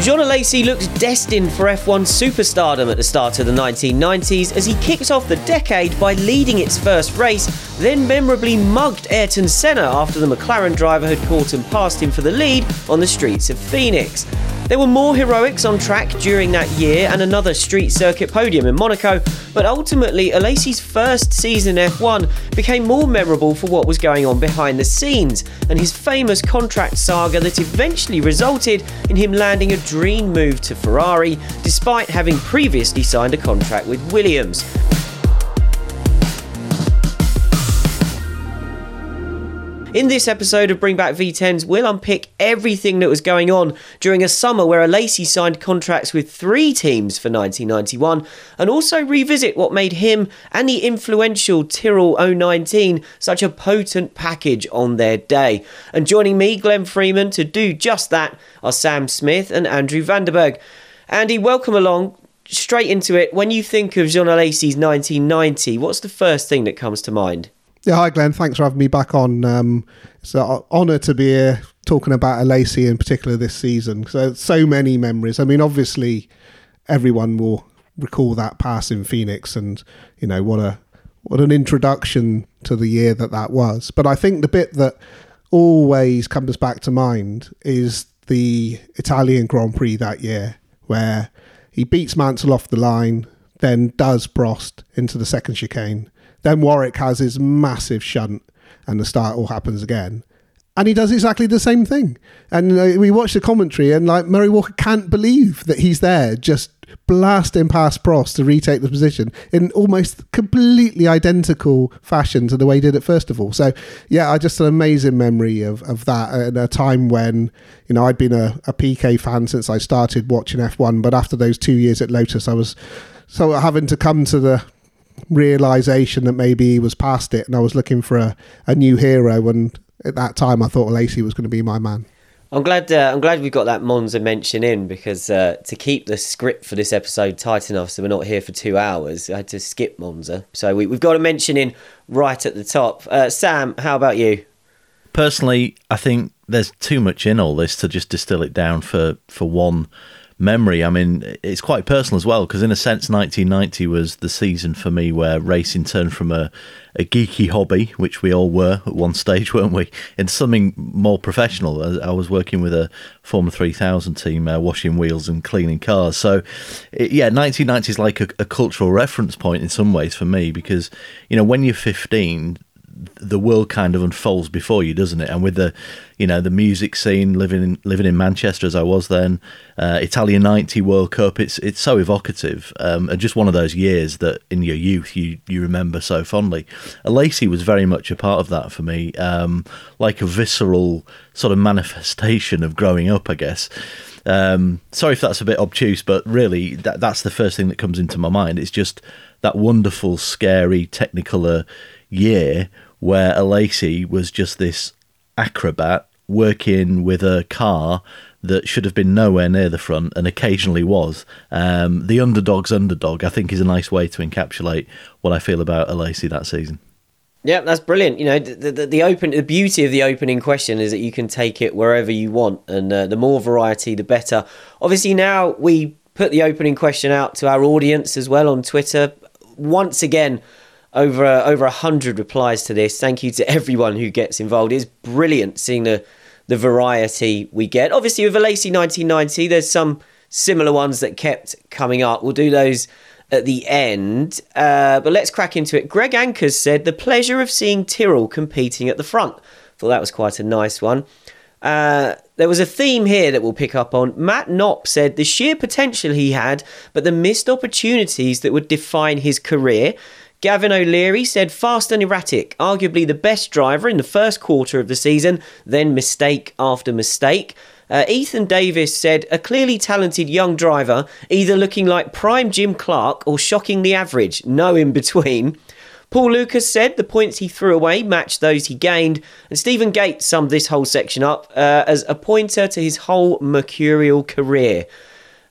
Jean Alesi looked destined for F1 superstardom at the start of the 1990s as he kicked off the decade by leading its first race, then memorably mugged Ayrton Senna after the McLaren driver had caught and passed him for the lead on the streets of Phoenix. There were more heroics on track during that year and another street circuit podium in Monaco, but ultimately Alesi's first season F1 became more memorable for what was going on behind the scenes and his famous contract saga that eventually resulted in him landing a dream move to Ferrari despite having previously signed a contract with Williams. In this episode of Bring Back V10s, we'll unpick everything that was going on during a summer where Alesi signed contracts with three teams for 1991 and also revisit what made him and the influential Tyrrell 019 such a potent package on their day. And joining me, Glenn Freeman, to do just that are Sam Smith and Andrew van de Burgt. Andy, welcome along. Straight into it, when you think of Jean Alesi's 1990, what's the first thing that comes to mind? Yeah, hi Glenn. Thanks for having me back on. Um, it's an honour to be here talking about Alesi in particular this season. So so many memories. I mean, obviously, everyone will recall that pass in Phoenix, and you know what a what an introduction to the year that that was. But I think the bit that always comes back to mind is the Italian Grand Prix that year, where he beats Mansell off the line, then does Prost into the second chicane then Warwick has his massive shunt, and the start all happens again. And he does exactly the same thing. And uh, we watch the commentary, and like Murray Walker can't believe that he's there, just blasting past Prost to retake the position in almost completely identical fashion to the way he did it first of all. So, yeah, I just an amazing memory of, of that at a time when, you know, I'd been a, a Piquet fan since I started watching F1, but after those two years at Lotus, I was so having to come to the realization that maybe he was past it and I was looking for a, a new hero. And at that time, I thought Alesi was going to be my man. I'm glad. Uh, I'm glad we got that Monza mention in because uh, to keep the script for this episode tight enough, so we're not here for two hours, I had to skip Monza. So we, have got a mention in right at the top. Uh, Sam, how about you? Personally, I think there's too much in all this to just distill it down for for one memory. I mean, it's quite personal as well because, in a sense, 1990 was the season for me where racing turned from a, a geeky hobby, which we all were at one stage, weren't we, into something more professional. I was working with a Formula 3000 team, uh, washing wheels and cleaning cars. So, it, yeah, 1990 is like a, a cultural reference point in some ways for me because, you know, when you're 15, the world kind of unfolds before you, doesn't it? And with the, you know, the music scene, living in, living in Manchester as I was then, uh, Italian '90 World Cup, it's it's so evocative, um, and just one of those years that in your youth you you remember so fondly. Alesi was very much a part of that for me, um, like a visceral sort of manifestation of growing up, I guess. Um, sorry if that's a bit obtuse, but really that that's the first thing that comes into my mind. It's just that wonderful, scary, technicolor year where Alesi was just this acrobat working with a car that should have been nowhere near the front and occasionally was. Um, the underdog's underdog, I think, is a nice way to encapsulate what I feel about Alesi that season. Yeah, that's brilliant. You know, the, the, the, open the beauty of the opening question is that you can take it wherever you want, and uh, the more variety, the better. Obviously, now we put the opening question out to our audience as well on Twitter. Once again, over uh, over a hundred replies to this. Thank you to everyone who gets involved. It's brilliant seeing the the variety we get. Obviously, with Alesi 1990, there's some similar ones that kept coming up. We'll do those at the end, uh, but let's crack into it. Greg Anchors said the pleasure of seeing Tyrrell competing at the front. Thought that was quite a nice one. Uh, there was a theme here that we'll pick up on. Matt Knopp said the sheer potential he had, but the missed opportunities that would define his career. Gavin O'Leary said fast and erratic, arguably the best driver in the first quarter of the season, then mistake after mistake. Uh, Ethan Davis said a clearly talented young driver, either looking like prime Jim Clark or shockingly average, no in between. Paul Lucas said the points he threw away matched those he gained, and Stephen Gates summed this whole section up uh, as a pointer to his whole mercurial career.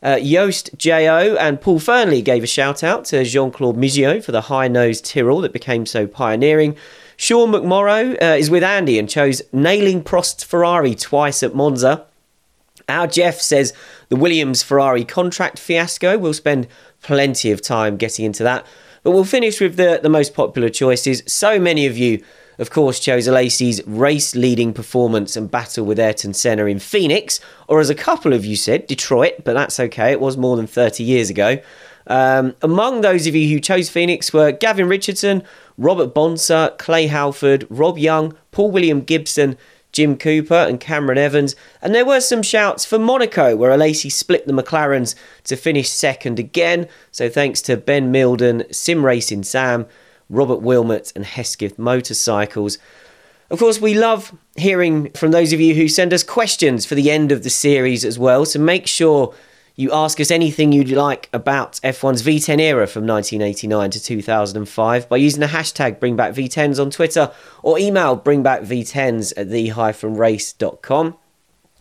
Uh, Jo and Paul Fernley gave a shout out to Jean Claude Migeot for the high nosed Tyrrell that became so pioneering. Sean McMorrow uh, is with Andy and chose nailing Prost's Ferrari twice at Monza. Our Jeff says the Williams Ferrari contract fiasco. We'll spend plenty of time getting into that. But we'll finish with the, the most popular choices. So many of you of course, chose Alesi's race leading performance and battle with Ayrton Senna in Phoenix, or as a couple of you said, Detroit, but that's okay, it was more than 30 years ago. Um, among those of you who chose Phoenix were Gavin Richardson, Robert Bonser, Clay Halford, Rob Young, Paul William Gibson, Jim Cooper, and Cameron Evans. And there were some shouts for Monaco, where Alesi split the McLarens to finish second again. So thanks to Ben Milden, Sim Racing Sam, Robert Wilmot, and Hesketh Motorcycles. Of course, we love hearing from those of you who send us questions for the end of the series as well. So make sure you ask us anything you'd like about F1's V10 era from 1989 to 2005 by using the hashtag BringBackV10s on Twitter or email BringBackV10s at the-race.com.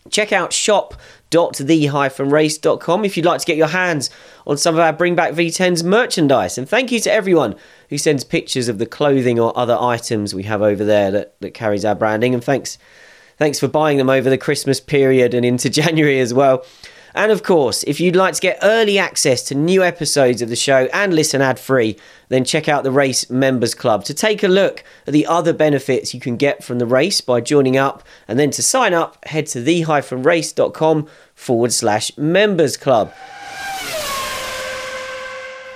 Check out shop.the-race.com if you'd like to get your hands on some of our Bring Back V10s merchandise. And thank you to everyone who sends pictures of the clothing or other items we have over there that, that carries our branding. And thanks, thanks for buying them over the Christmas period and into January as well. And of course, if you'd like to get early access to new episodes of the show and listen ad free, then check out the Race Members Club to take a look at the other benefits you can get from the race by joining up. And then to sign up, head to the-race.com forward slash members club.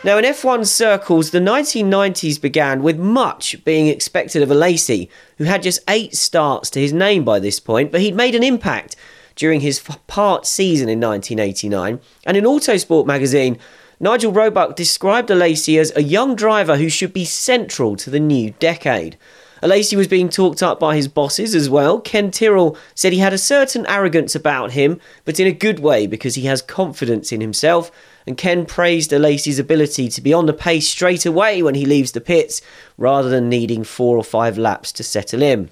Now, in F1 circles, the 1990s began with much being expected of Alesi, who had just eight starts to his name by this point, but he'd made an impact during his part season in 1989. And in Autosport magazine, Nigel Roebuck described Alesi as a young driver who should be central to the new decade. Alesi was being talked up by his bosses as well. Ken Tyrrell said he had a certain arrogance about him, but in a good way because he has confidence in himself. And Ken praised Alesi's ability to be on the pace straight away when he leaves the pits, rather than needing four or five laps to settle in.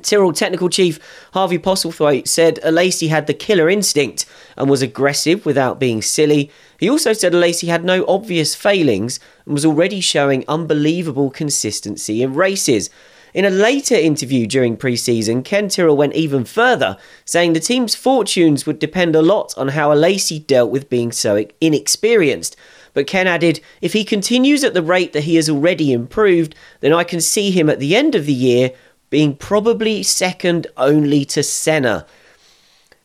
Tyrrell technical chief Harvey Postlethwaite said Alesi had the killer instinct and was aggressive without being silly. He also said Alesi had no obvious failings and was already showing unbelievable consistency in races. In a later interview during pre season, Ken Tyrrell went even further, saying the team's fortunes would depend a lot on how Alesi dealt with being so inexperienced. But Ken added, if he continues at the rate that he has already improved, then I can see him at the end of the year being probably second only to Senna.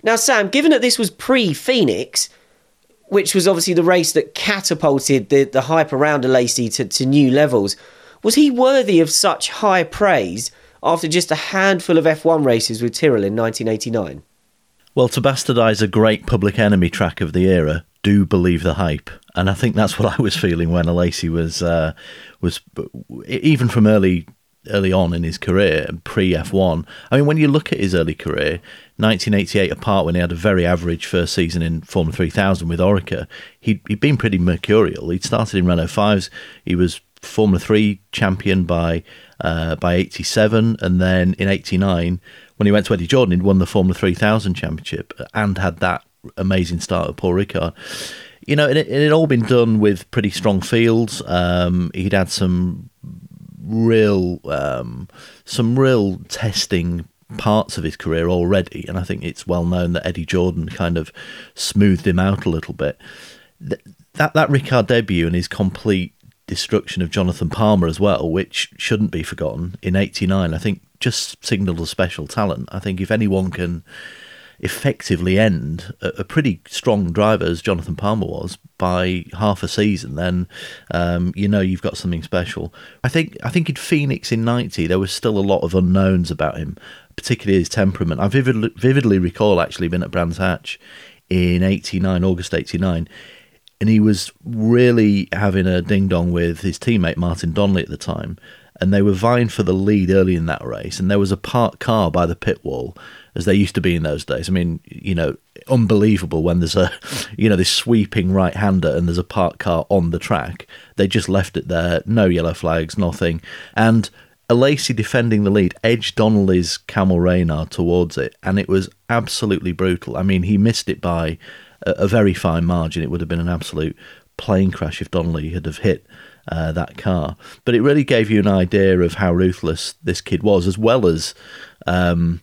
Now, Sam, given that this was pre Phoenix, which was obviously the race that catapulted the, the hype around Alesi to, to new levels, was he worthy of such high praise after just a handful of F1 races with Tyrrell in 1989? Well, to bastardise a great public enemy track of the era, do believe the hype, and I think that's what I was feeling when Alesi was uh, was even from early early on in his career, pre F1. I mean, when you look at his early career, 1988 apart, when he had a very average first season in Formula 3000 with ORECA, he'd, he'd been pretty mercurial. He'd started in Renault 5s, he was Formula 3 champion by uh, by 87, and then in 89 when he went to Eddie Jordan, he'd won the Formula 3000 championship and had that amazing start at Paul Ricard. You know, it, it had all been done with pretty strong fields. Um, he'd had some real, um, some real testing parts of his career already, and I think it's well known that Eddie Jordan kind of smoothed him out a little bit. That that, that Ricard debut and his complete destruction of Jonathan Palmer as well, which shouldn't be forgotten in '89, I think just signalled a special talent. I think if anyone can effectively end a, a, pretty strong driver as Jonathan Palmer was by half a season, then um, you know you've got something special. I think I think in Phoenix in '90 there was still a lot of unknowns about him, particularly his temperament. I vividly, vividly recall actually being at Brands Hatch in '89, August '89 and he was really having a ding dong with his teammate Martin Donnelly at the time, and they were vying for the lead early in that race. And there was a parked car by the pit wall, as they used to be in those days. I mean, you know, unbelievable when there's a, you know, this sweeping right hander and there's a parked car on the track. They just left it there, no yellow flags, nothing. And Alesi defending the lead edged Donnelly's Camel Reynard towards it, and it was absolutely brutal. I mean, he missed it by a, a very fine margin. It would have been an absolute plane crash if Donnelly had have hit uh, that car. But it really gave you an idea of how ruthless this kid was, as well as um,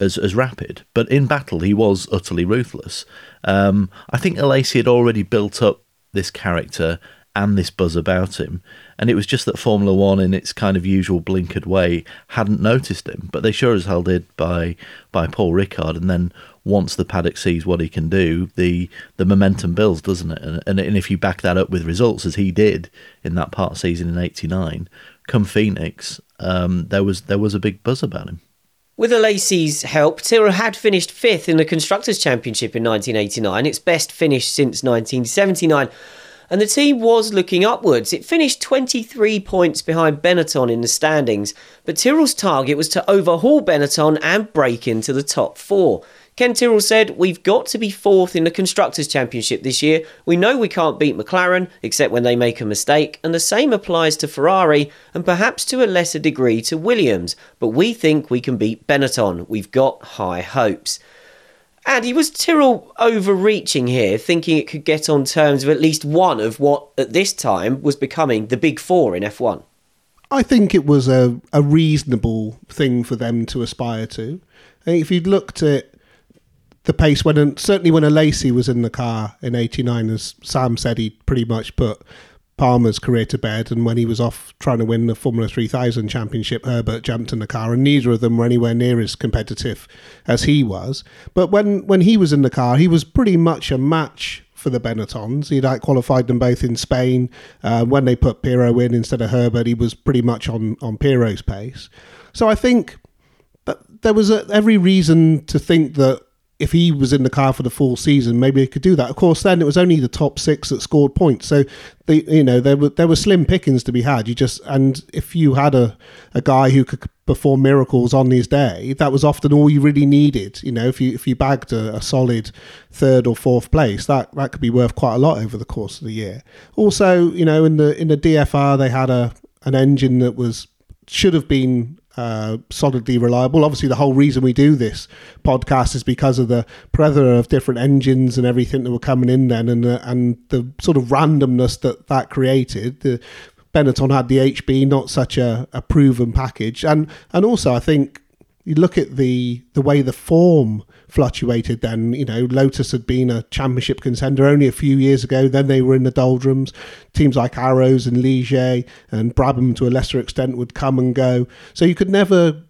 as, as rapid. But in battle, he was utterly ruthless. Um, I think Alesi had already built up this character and this buzz about him. And it was just that Formula One, in its kind of usual blinkered way, hadn't noticed him. But they sure as hell did by by Paul Ricard. And then once the paddock sees what he can do, the the momentum builds, doesn't it? And, and, and if you back that up with results, as he did in that part season in '89, come Phoenix, um, there was there was a big buzz about him. With Alesi's help, Tyrrell had finished fifth in the Constructors' Championship in 1989, its best finish since 1979 and the team was looking upwards. It finished 23 points behind Benetton in the standings, but Tyrrell's target was to overhaul Benetton and break into the top four. Ken Tyrrell said, We've got to be fourth in the Constructors' Championship this year. We know we can't beat McLaren, except when they make a mistake, and the same applies to Ferrari and perhaps to a lesser degree to Williams, but we think we can beat Benetton. We've got high hopes. Andy, was Tyrrell overreaching here, thinking it could get on terms of at least one of what at this time was becoming the big four in F1? I think it was a, a reasonable thing for them to aspire to. if you'd looked at the pace when certainly when Alesi was in the car in '89, as Sam said, he pretty much put Palmer's career to bed. And when he was off trying to win the Formula 3000 championship, Herbert jumped in the car, and neither of them were anywhere near as competitive as he was. But when, when he was in the car, he was pretty much a match for the Benettons. He'd out qualified them both in Spain. Uh, when they put Pirro in instead of Herbert, he was pretty much on, on Pirro's pace. So I think that there was a, every reason to think that if he was in the car for the full season, maybe he could do that. Of course, then it was only the top six that scored points, so the you know there were there were slim pickings to be had. You just and if you had a a guy who could perform miracles on his day, that was often all you really needed. You know, if you if you bagged a, a solid third or fourth place, that that could be worth quite a lot over the course of the year. Also, you know, in the in the DFR they had a an engine that was should have been uh, solidly reliable. Obviously, the whole reason we do this podcast is because of the plethora of different engines and everything that were coming in then, and the, and the sort of randomness that that created. The Benetton had the HB, not such a, a proven package, and and also I think you look at the the way the form fluctuated then you know lotus had been a championship contender only a few years ago. Then they were in the doldrums. Teams like arrows and ligier and brabham to a lesser extent would come and go. So you could never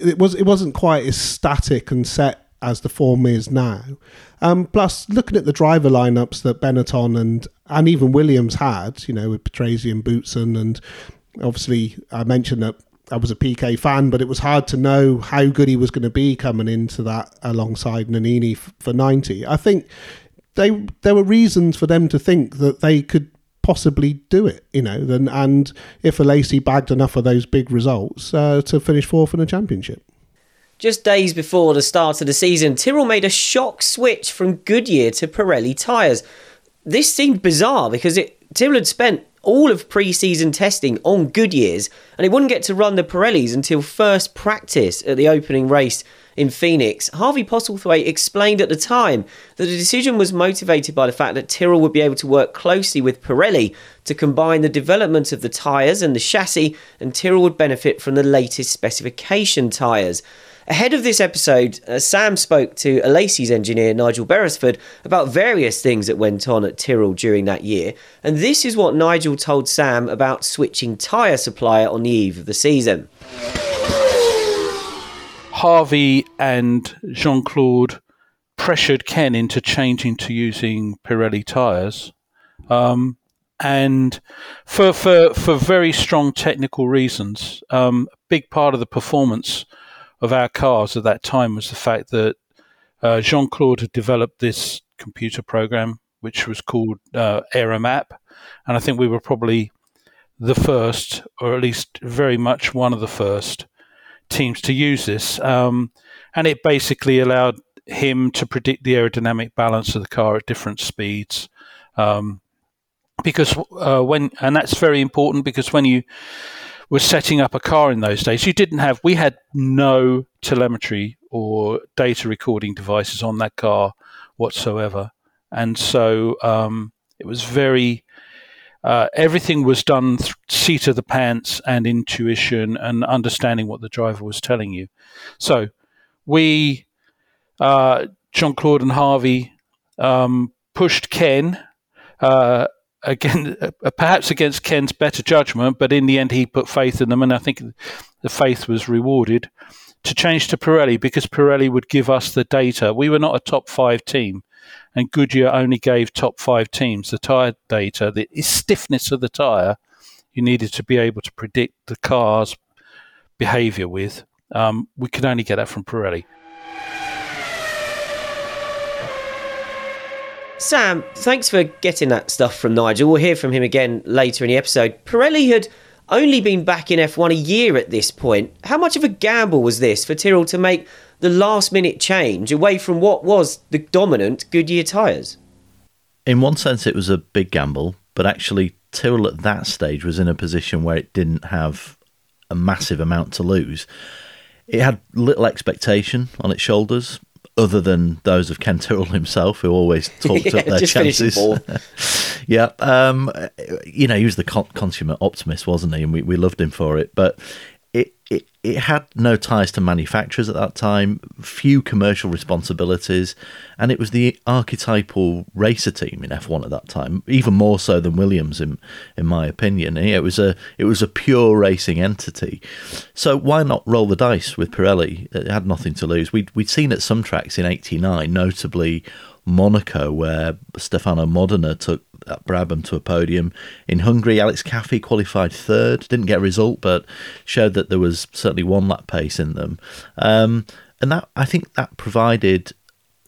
it was it wasn't quite as static and set as the form is now. Um, plus looking at the driver lineups that benetton and and even williams had you know with Patrese and boutsen and obviously i mentioned that I was a Piquet fan, but it was hard to know how good he was going to be coming into that alongside Nannini f- for 90. I think they there were reasons for them to think that they could possibly do it, you know, and, and if Alesi bagged enough of those big results uh, to finish fourth in the championship. Just days before the start of the season, Tyrrell made a shock switch from Goodyear to Pirelli tyres. This seemed bizarre because it, Tyrrell had spent all of pre season testing on Goodyears, and he wouldn't get to run the Pirellis until first practice at the opening race in Phoenix. Harvey Postlethwaite explained at the time that the decision was motivated by the fact that Tyrrell would be able to work closely with Pirelli to combine the development of the tyres and the chassis, and Tyrrell would benefit from the latest specification tyres. Ahead of this episode, uh, Sam spoke to Alesi's engineer, Nigel Beresford, about various things that went on at Tyrrell during that year, and this is what Nigel told Sam about switching tyre supplier on the eve of the season. Harvey and Jean Claude pressured Ken into changing to using Pirelli tyres. Um, and for, for, for very strong technical reasons, um, a big part of the performance of our cars at that time was the fact that uh, Jean Claude had developed this computer program which was called uh, Aeromap, and I think we were probably the first, or at least very much one of the first teams to use this. Um, and it basically allowed him to predict the aerodynamic balance of the car at different speeds. Um, because uh, when, and that's very important because when you were setting up a car in those days, you didn't have, we had no telemetry or data recording devices on that car whatsoever. And so um, it was very uh, everything was done th- seat of the pants and intuition and understanding what the driver was telling you. So we, uh, Jean Claude and Harvey, um, pushed Ken. Uh, again, uh, perhaps against Ken's better judgment, but in the end, he put faith in them, and I think the faith was rewarded to change to Pirelli because Pirelli would give us the data. We were not a top five team, and Goodyear only gave top five teams the tyre data, the stiffness of the tyre you needed to be able to predict the car's behaviour with. Um, we could only get that from Pirelli. Sam, thanks for getting that stuff from Nigel. We'll hear from him again later in the episode. Pirelli had only been back in F1 a year at this point. How much of a gamble was this for Tyrrell to make the last minute change away from what was the dominant Goodyear tyres? In one sense, it was a big gamble, but actually, Tyrrell at that stage was in a position where it didn't have a massive amount to lose. It had little expectation on its shoulders, other than those of Ken Tyrrell himself, who always talked yeah, up their chances. yeah, um, you know, he was the consummate optimist, wasn't he? And we, we loved him for it. But it, it, it had no ties to manufacturers at that time, few commercial responsibilities, and it was the archetypal racer team in F1 at that time, even more so than Williams, in in my opinion. It was a it was a pure racing entity. So why not roll the dice with Pirelli? It had nothing to lose. We'd we'd seen at some tracks in '89, notably Monaco, where Stefano Modena took Brabham to a podium. In Hungary, Alex Caffi qualified third, didn't get a result, but showed that there was certainly one lap pace in them. Um, and that I think that provided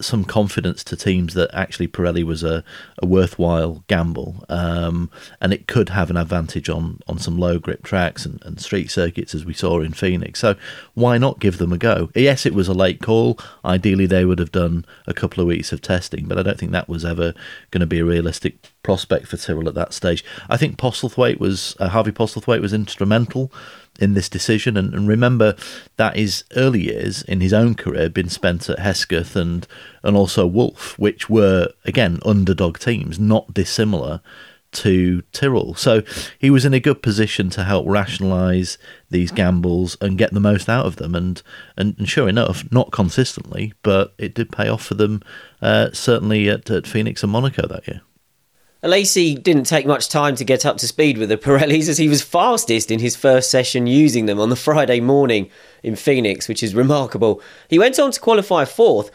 some confidence to teams that actually Pirelli was a, a worthwhile gamble, um, and it could have an advantage on on some low grip tracks and, and street circuits as we saw in Phoenix. So why not give them a go? Yes, it was a late call. Ideally, they would have done a couple of weeks of testing, but I don't think that was ever going to be a realistic prospect for Tyrrell at that stage. I think Postlethwaite was uh, Harvey Postlethwaite was instrumental in this decision. And, and, remember that his early years in his own career been spent at Hesketh and and also Wolf, which were again underdog teams, not dissimilar to Tyrrell. So he was in a good position to help rationalise these gambles and get the most out of them. And, and, and sure enough, not consistently, but it did pay off for them, uh, certainly at, at Phoenix and Monaco that year. Alesi didn't take much time to get up to speed with the Pirellis as he was fastest in his first session using them on the Friday morning in Phoenix, which is remarkable. He went on to qualify fourth,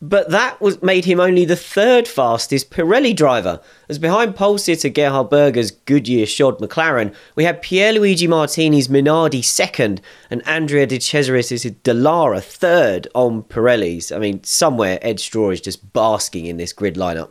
but that was made him only the third fastest Pirelli driver, as behind pole sitter Gerhard Berger's Goodyear shod McLaren, we had Pierluigi Martini's Minardi second and Andrea De Cesaris' Dallara third on Pirellis. I mean, somewhere Ed Straw is just basking in this grid lineup.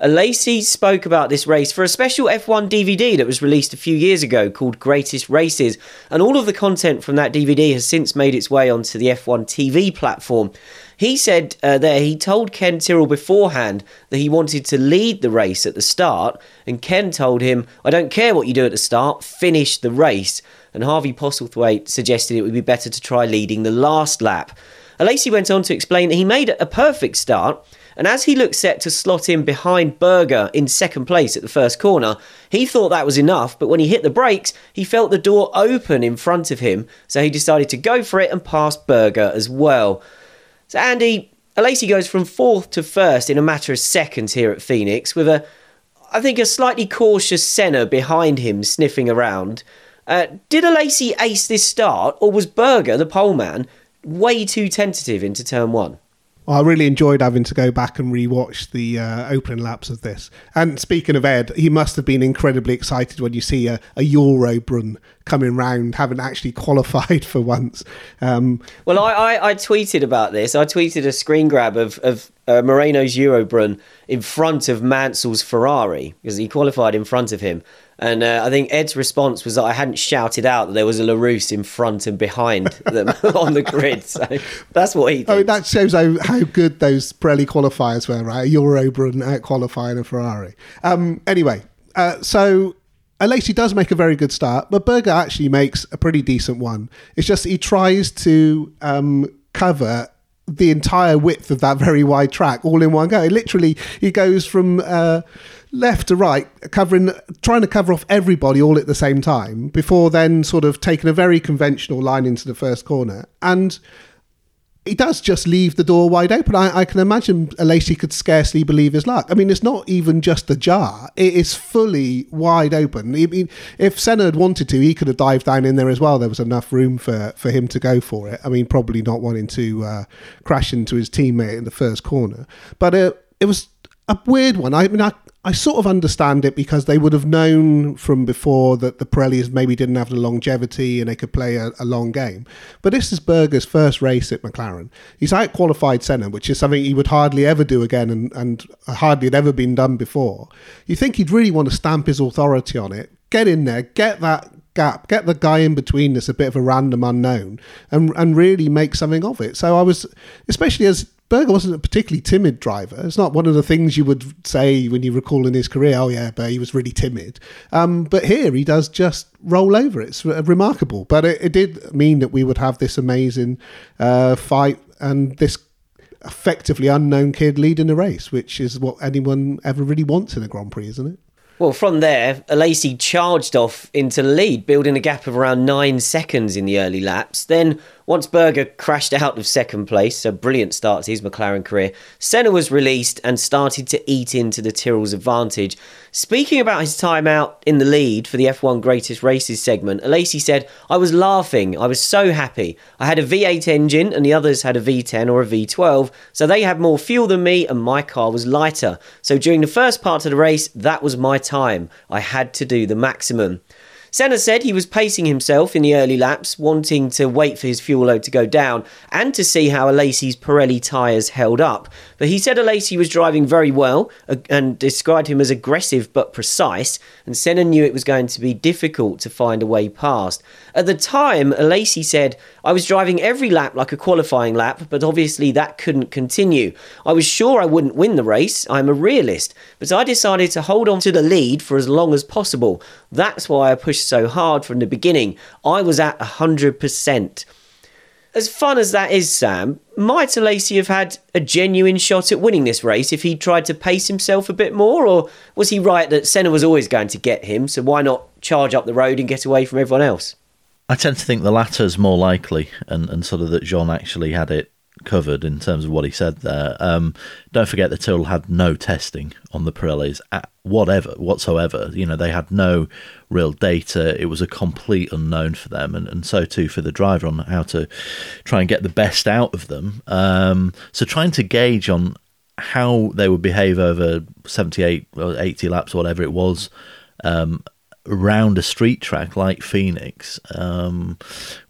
Alesi spoke about this race for a special F1 DVD that was released a few years ago called Greatest Races, and all of the content from that DVD has since made its way onto the F1 TV platform. He said uh, there he told Ken Tyrrell beforehand that he wanted to lead the race at the start, and Ken told him, I don't care what you do at the start, finish the race. And Harvey Postlethwaite suggested it would be better to try leading the last lap. Alesi went on to explain that he made a perfect start, and as he looked set to slot in behind Berger in second place at the first corner, he thought that was enough, but when he hit the brakes, he felt the door open in front of him, so he decided to go for it and pass Berger as well. So, Andy, Alesi goes from fourth to first in a matter of seconds here at Phoenix, with a, I think, a slightly cautious Senna behind him sniffing around. Uh, did Alesi ace this start, or was Berger, the poleman, way too tentative into turn one? I really enjoyed having to go back and rewatch the uh, opening laps of this. And speaking of Ed, he must have been incredibly excited when you see a, a Eurobrun coming round, having actually qualified for once. Um, well, I, I, I, tweeted about this. I tweeted a screen grab of, of uh, Moreno's Eurobrun in front of Mansell's Ferrari because he qualified in front of him. And uh, I think Ed's response was that I hadn't shouted out that there was a Larrousse in front and behind them on the grid. So that's what he thinks. I mean, that shows how, how good those Pirelli qualifiers were, right? Eurobrun out qualifying a Ferrari. Um, anyway, uh, so Alesi does make a very good start, but Berger actually makes a pretty decent one. It's just he tries to um, cover the entire width of that very wide track all in one go. Literally, he goes from uh, left to right, covering, trying to cover off everybody all at the same time before then sort of taking a very conventional line into the first corner. And he does just leave the door wide open. I, I can imagine Alesi could scarcely believe his luck. I mean, it's not even just the jar; it is fully wide open. I mean, if Senna had wanted to, he could have dived down in there as well. There was enough room for for him to go for it. I mean, probably not wanting to uh, crash into his teammate in the first corner, but uh, it was a weird one. I mean, I I sort of understand it because they would have known from before that the Pirellis maybe didn't have the longevity and they could play a, a long game. But this is Berger's first race at McLaren. He's out qualified Senna, which is something he would hardly ever do again and, and hardly had ever been done before. You think he'd really want to stamp his authority on it, get in there, get that gap, get the guy in between that's a bit of a random unknown, and and really make something of it. So I was, especially as Berger wasn't a particularly timid driver. It's not one of the things you would say when you recall in his career, oh, yeah, but he was really timid. Um, but here he does just roll over. It's remarkable. But it, it did mean that we would have this amazing uh, fight and this effectively unknown kid leading the race, which is what anyone ever really wants in a Grand Prix, isn't it? Well, from there, Alesi charged off into the lead, building a gap of around nine seconds in the early laps. Then once Berger crashed out of second place, a brilliant start to his McLaren career, Senna was released and started to eat into the Tyrrell's advantage. Speaking about his time out in the lead for the F1 Greatest Races segment, Alesi said, I was laughing. I was so happy. I had a V8 engine and the others had a V10 or a V12, so they had more fuel than me and my car was lighter. So during the first part of the race, that was my time. I had to do the maximum. Senna said he was pacing himself in the early laps, wanting to wait for his fuel load to go down and to see how Alesi's Pirelli tyres held up. But he said Alesi was driving very well uh, and described him as aggressive but precise, and Senna knew it was going to be difficult to find a way past. At the time, Alesi said, I was driving every lap like a qualifying lap, but obviously that couldn't continue. I was sure I wouldn't win the race, I'm a realist, but I decided to hold on to the lead for as long as possible. That's why I pushed so hard from the beginning. I was at 100%. As fun as that is, Sam, might Alesi have had a genuine shot at winning this race if he tried to pace himself a bit more? Or was he right that Senna was always going to get him, so why not charge up the road and get away from everyone else? I tend to think the latter is more likely, and, and sort of that Jean actually had it covered in terms of what he said there. Um, don't forget that Tyrrell had no testing on the Pirellis at whatever whatsoever. You know, they had no real data. It was a complete unknown for them, and, and so too for the driver on how to try and get the best out of them. Um, so trying to gauge on how they would behave over 78 or 80 laps, or whatever it was, um, around a street track like Phoenix um,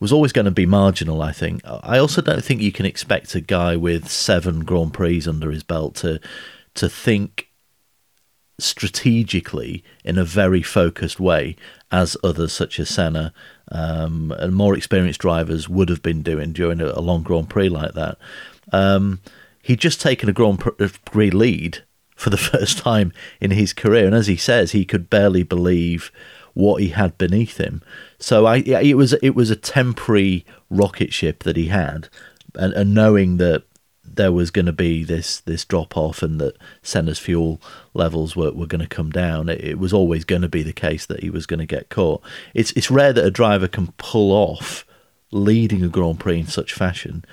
was always going to be marginal, I think. I also don't think you can expect a guy with seven Grand Prix under his belt to to think strategically in a very focused way, as others such as Senna um, and more experienced drivers would have been doing during a, a long Grand Prix like that. Um, he'd just taken a Grand Prix lead for the first time in his career, and as he says, he could barely believe what he had beneath him. So I, it was it was a temporary rocket ship that he had, and, and knowing that there was going to be this this drop off and that Senna's fuel levels were, were going to come down, it, it was always going to be the case that he was going to get caught. It's it's rare that a driver can pull off leading a Grand Prix in such fashion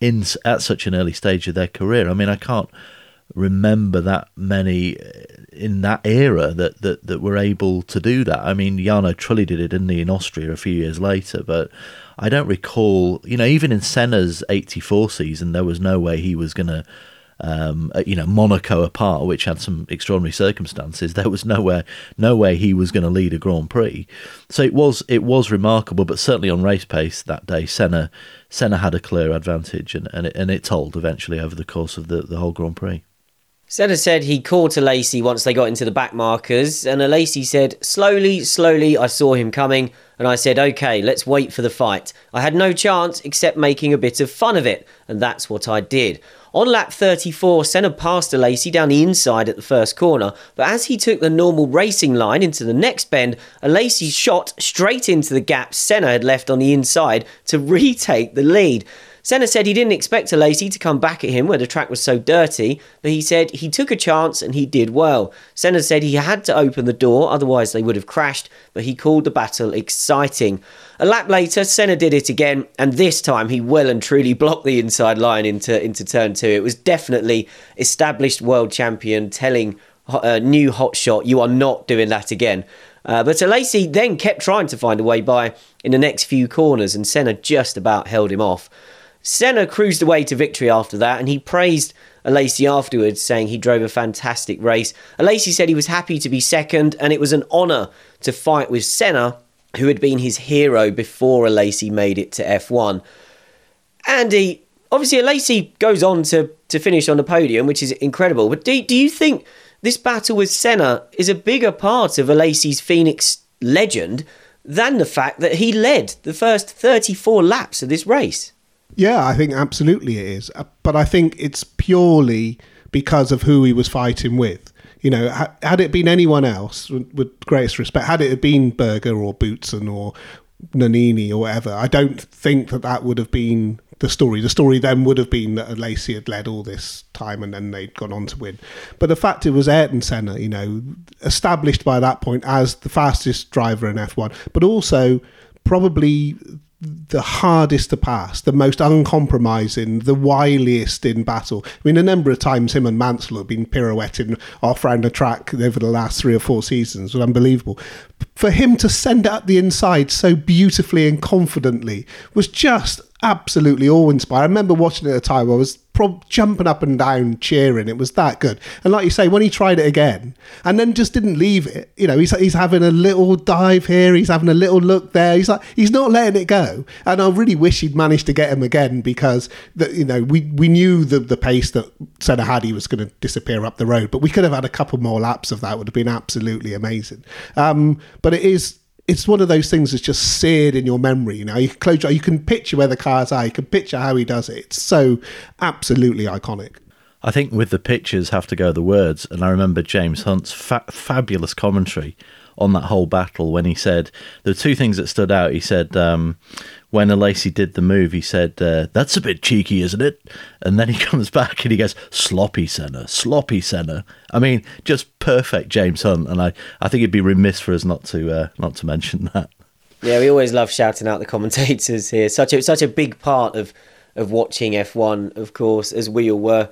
in at such an early stage of their career. I mean, I can't remember that many uh, in that era that, that, that were able to do that. I mean, Jarno Trulli did it, didn't he, in Austria a few years later, but I don't recall, you know, even in Senna's 84 season, there was no way he was going to. Um, uh, you know, Monaco apart, which had some extraordinary circumstances, there was nowhere, no way he was going to lead a Grand Prix. So it was, it was remarkable, but certainly on race pace that day, Senna, Senna had a clear advantage, and and it, and it told eventually over the course of the, the whole Grand Prix. Senna said he called to Alesi once they got into the back markers, and Alesi said, Slowly, slowly, I saw him coming, and I said, Okay, let's wait for the fight. I had no chance except making a bit of fun of it, and that's what I did. On lap 34, Senna passed Alesi down the inside at the first corner, but as he took the normal racing line into the next bend, Alesi shot straight into the gap Senna had left on the inside to retake the lead. Senna said he didn't expect Alesi to come back at him where the track was so dirty, but he said he took a chance and he did well. Senna said he had to open the door, otherwise they would have crashed, but he called the battle exciting. A lap later, Senna did it again, and this time he well and truly blocked the inside line into, into turn two. It was definitely established world champion telling a uh, new hot shot, you are not doing that again. Uh, but Alesi then kept trying to find a way by in the next few corners, and Senna just about held him off. Senna cruised away to victory after that, and he praised Alesi afterwards, saying he drove a fantastic race. Alesi said he was happy to be second, and it was an honour to fight with Senna, who had been his hero before Alesi made it to F1. Andy, obviously, Alesi goes on to, to finish on the podium, which is incredible. But do, do you think this battle with Senna is a bigger part of Alesi's Phoenix legend than the fact that he led the first 34 laps of this race? Yeah, I think absolutely it is. Uh, but I think it's purely because of who he was fighting with. You know, had it been anyone else, with greatest respect, had it been Berger or Boutsen or Nannini or whatever, I don't think that that would have been the story. The story then would have been that Alesi had led all this time and then they'd gone on to win. But the fact it was Ayrton Senna, you know, established by that point as the fastest driver in F1, but also probably the hardest to pass, the most uncompromising, the wiliest in battle. I mean, a number of times him and Mansell have been pirouetting off around the track over the last three or four seasons was unbelievable. For him to send up the inside so beautifully and confidently was just absolutely awe inspiring. I remember watching it at a time I was jumping up and down cheering. It was that good. And like you say, when he tried it again and then just didn't leave it, you know, he's, he's having a little dive here, he's having a little look there. He's like, he's not letting it go. And I really wish he'd managed to get him again because, the, you know, we, we knew the, the pace that Senna had, he was going to disappear up the road. But we could have had a couple more laps of that, would have been absolutely amazing. Um, but it is it's one of those things that's just seared in your memory. You know, you can close your, you can picture where the cars are, you can picture how he does it. It's so absolutely iconic. I think with the pictures have to go the words, and I remember James Hunt's fa- fabulous commentary on that whole battle when he said are two things that stood out. He said um, when Alesi did the move, he said, uh, "That's a bit cheeky, isn't it?" And then he comes back and he goes, "Sloppy Senna, sloppy Senna." I mean, just perfect James Hunt, and I, I think it'd be remiss for us not to uh, not to mention that. Yeah, we always love shouting out the commentators here. Such a such a big part of of watching F1, of course, as we all were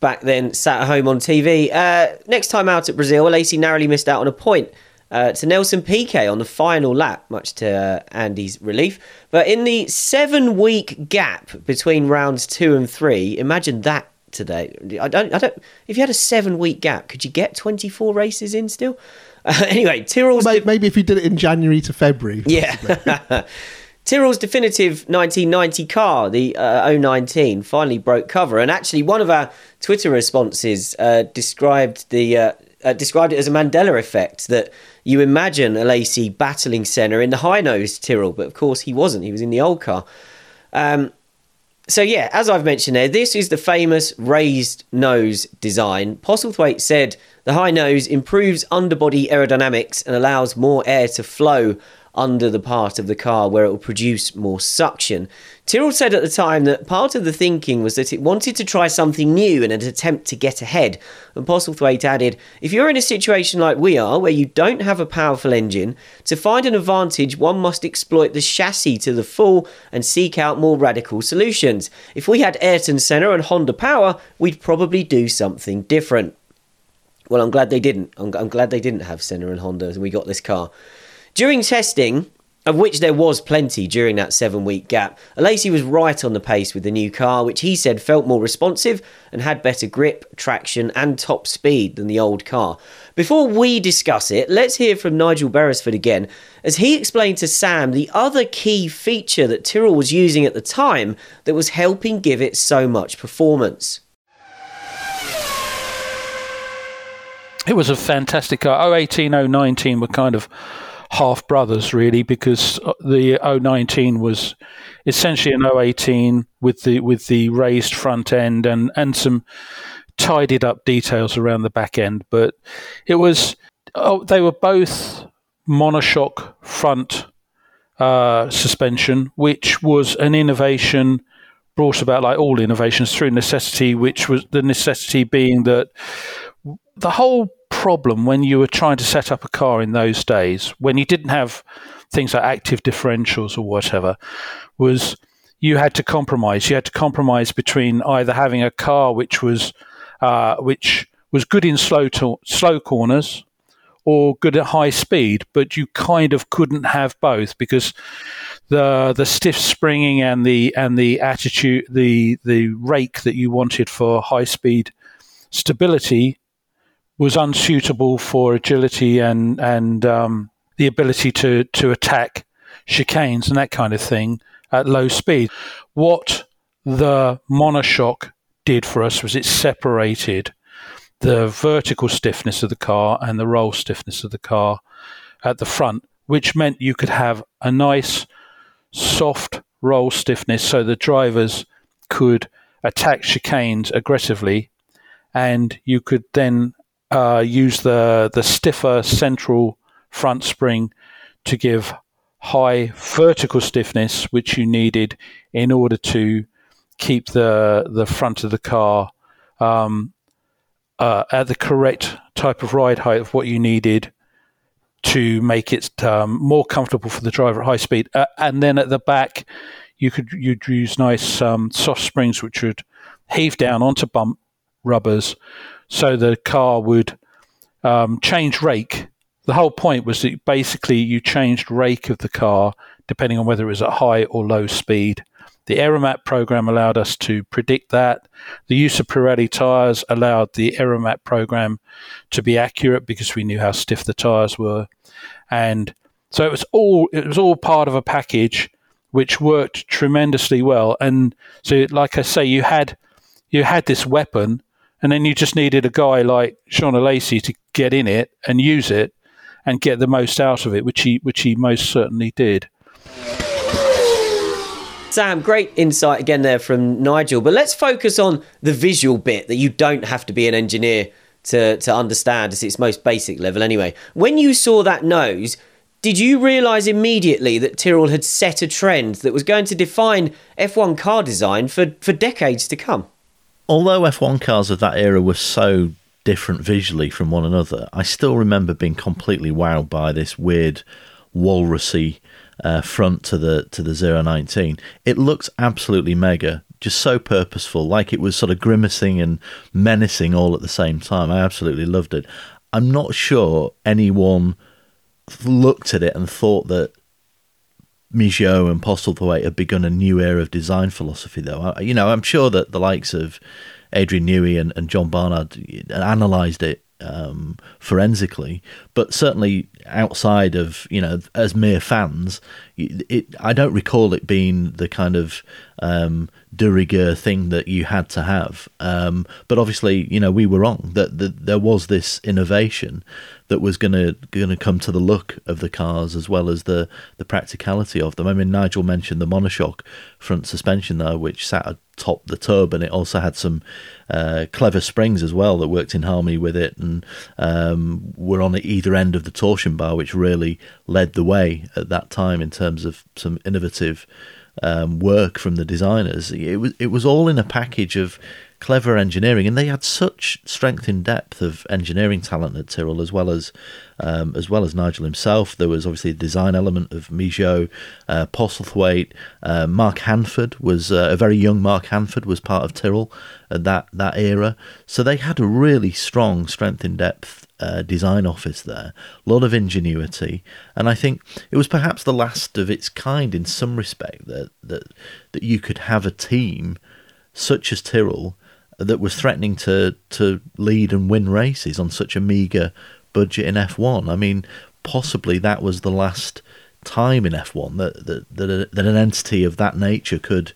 back then, sat at home on TV. Uh, next time out at Brazil, Alesi narrowly missed out on a point uh, to Nelson Piquet on the final lap, much to uh, Andy's relief. But in the seven week gap between rounds two and three, imagine that today. I don't, I don't. If you had a seven week gap, could you get 24 races in still? Uh, anyway, Tyrrell's. Well, maybe if you did it in January to February. Yeah. Tyrrell's definitive 1990 car, the uh, 019, finally broke cover. And actually, one of our Twitter responses uh, described the uh, uh, described it as a Mandela effect that you imagine Alesi battling Senna in the high nose Tyrrell, but of course he wasn't. He was in the old car. Um, so yeah, as I've mentioned there, this is the famous raised nose design. Postlethwaite said the high nose improves underbody aerodynamics and allows more air to flow under the part of the car where it will produce more suction. Tyrrell said at the time that part of the thinking was that it wanted to try something new in an attempt to get ahead. And Postlethwaite added, if you're in a situation like we are, where you don't have a powerful engine, to find an advantage, one must exploit the chassis to the full and seek out more radical solutions. If we had Ayrton Senna and Honda Power, we'd probably do something different. Well, I'm glad they didn't. I'm, I'm glad they didn't have Senna and Honda and we got this car. During testing, of which there was plenty during that seven week gap, Alesi was right on the pace with the new car, which he said felt more responsive and had better grip, traction, and top speed than the old car. Before we discuss it, let's hear from Nigel Beresford again, as he explained to Sam the other key feature that Tyrrell was using at the time that was helping give it so much performance. It was a fantastic car. 018, 019 were kind of half brothers really because uh, the 019 was essentially an 018 with the with the raised front end and and some tidied up details around the back end. But it was oh they were both monoshock front uh, suspension which was an innovation brought about like all innovations through necessity which was the necessity being that the whole problem when you were trying to set up a car in those days, when you didn't have things like active differentials or whatever, was you had to compromise. You had to compromise between either having a car which was uh, which was good in slow to- slow corners or good at high speed, but you kind of couldn't have both because the the stiff springing and the and the attitude the the rake that you wanted for high speed stability was unsuitable for agility and and um, the ability to to attack chicanes and that kind of thing at low speed. What the monoshock did for us was it separated the vertical stiffness of the car and the roll stiffness of the car at the front, which meant you could have a nice soft roll stiffness so the drivers could attack chicanes aggressively and you could then uh, use the the stiffer central front spring to give high vertical stiffness, which you needed in order to keep the the front of the car um, uh, at the correct type of ride height of what you needed to make it um, more comfortable for the driver at high speed. Uh, and then at the back, you could you'd use nice um, soft springs which would heave down onto bump rubbers, so the car would um, change rake. The whole point was that basically you changed rake of the car depending on whether it was at high or low speed. The Aeromat program allowed us to predict that. The use of Pirelli tyres allowed the Aeromat program to be accurate because we knew how stiff the tyres were, and so it was all it was all part of a package which worked tremendously well. And so, like I say, you had you had this weapon and then you just needed a guy like Jean Alesi to get in it and use it and get the most out of it, which he which he most certainly did. Sam, great insight again there from Nigel. But let's focus on the visual bit that you don't have to be an engineer to, to understand at its most basic level anyway. When you saw that nose, did you realise immediately that Tyrrell had set a trend that was going to define F1 car design for, for decades to come? Although F1 cars of that era were so different visually from one another, I still remember being completely wowed by this weird walrusy uh, front to the to the 019. It looks absolutely mega, just so purposeful, like it was sort of grimacing and menacing all at the same time. I absolutely loved it. I'm not sure anyone looked at it and thought that Migeot and Postlethwaite had begun a new era of design philosophy, though. I, you know, I'm sure that the likes of Adrian Newey and, and John Barnard analysed it um, forensically, but certainly outside of you know as mere fans, it I don't recall it being the kind of um, de rigueur thing that you had to have. Um, but obviously, you know, we were wrong that, that there was this innovation that was going to going to come to the look of the cars as well as the the practicality of them. I mean, Nigel mentioned the monoshock front suspension there, which sat atop the tub, and it also had some uh, clever springs as well that worked in harmony with it, and um, were on either end of the torsion bar, which really led the way at that time in terms of some innovative um, work from the designers. It was it was all in a package of clever engineering, and they had such strength in depth of engineering talent at Tyrrell, as well as um, as well as Nigel himself. There was obviously a design element of Migeot, uh, Postlethwaite, uh, Mark Hanford was uh, a very young Mark Hanford was part of Tyrrell at that that era. So they had a really strong strength in depth uh, design office there, a lot of ingenuity, and I think it was perhaps the last of its kind in some respect that that that you could have a team such as Tyrrell that was threatening to to lead and win races on such a meager budget in F1. I mean, possibly that was the last time in F1 that that that, that an entity of that nature could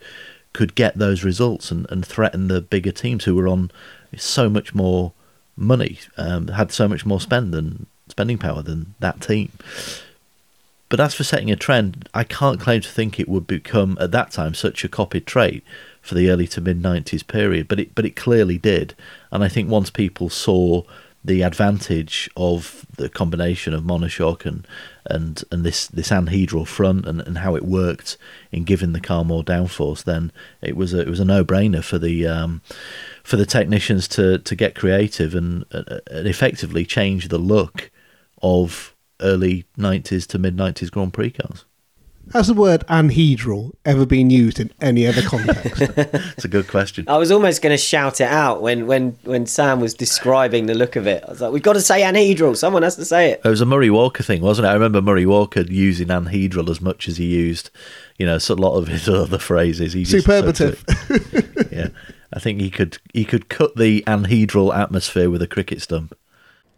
could get those results and, and threaten the bigger teams who were on so much more money, um, had so much more spend than spending power than that team. But as for setting a trend, I can't claim to think it would become at that time such a copied trait for the early to mid '90s period. But it but it clearly did, and I think once people saw the advantage of the combination of monoshock and and and this this anhedral front and, and how it worked in giving the car more downforce, then it was a, it was a no brainer for the um, for the technicians to to get creative and, uh, and effectively change the look of early 90s to mid 90s Grand Prix cars. Has the word anhedral ever been used in any other context? It's a good question. I was almost going to shout it out when, when, when Sam was describing the look of it. I was like, we've got to say anhedral. Someone has to say it. It was a Murray Walker thing, wasn't it? I remember Murray Walker using anhedral as much as he used, you know, so a lot of his other phrases. He just- Superlative. yeah, I think he could he could cut the anhedral atmosphere with a cricket stump.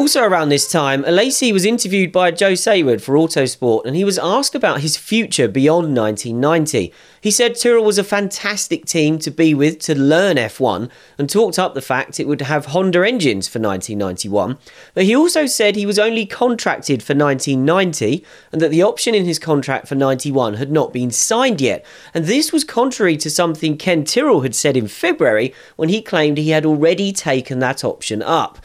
Also around this time, Alesi was interviewed by Joe Saward for Autosport and he was asked about his future beyond 1990. He said Tyrrell was a fantastic team to be with to learn F1 and talked up the fact it would have Honda engines for 1991. But he also said he was only contracted for 1990 and that the option in his contract for 91 had not been signed yet. And this was contrary to something Ken Tyrrell had said in February when he claimed he had already taken that option up.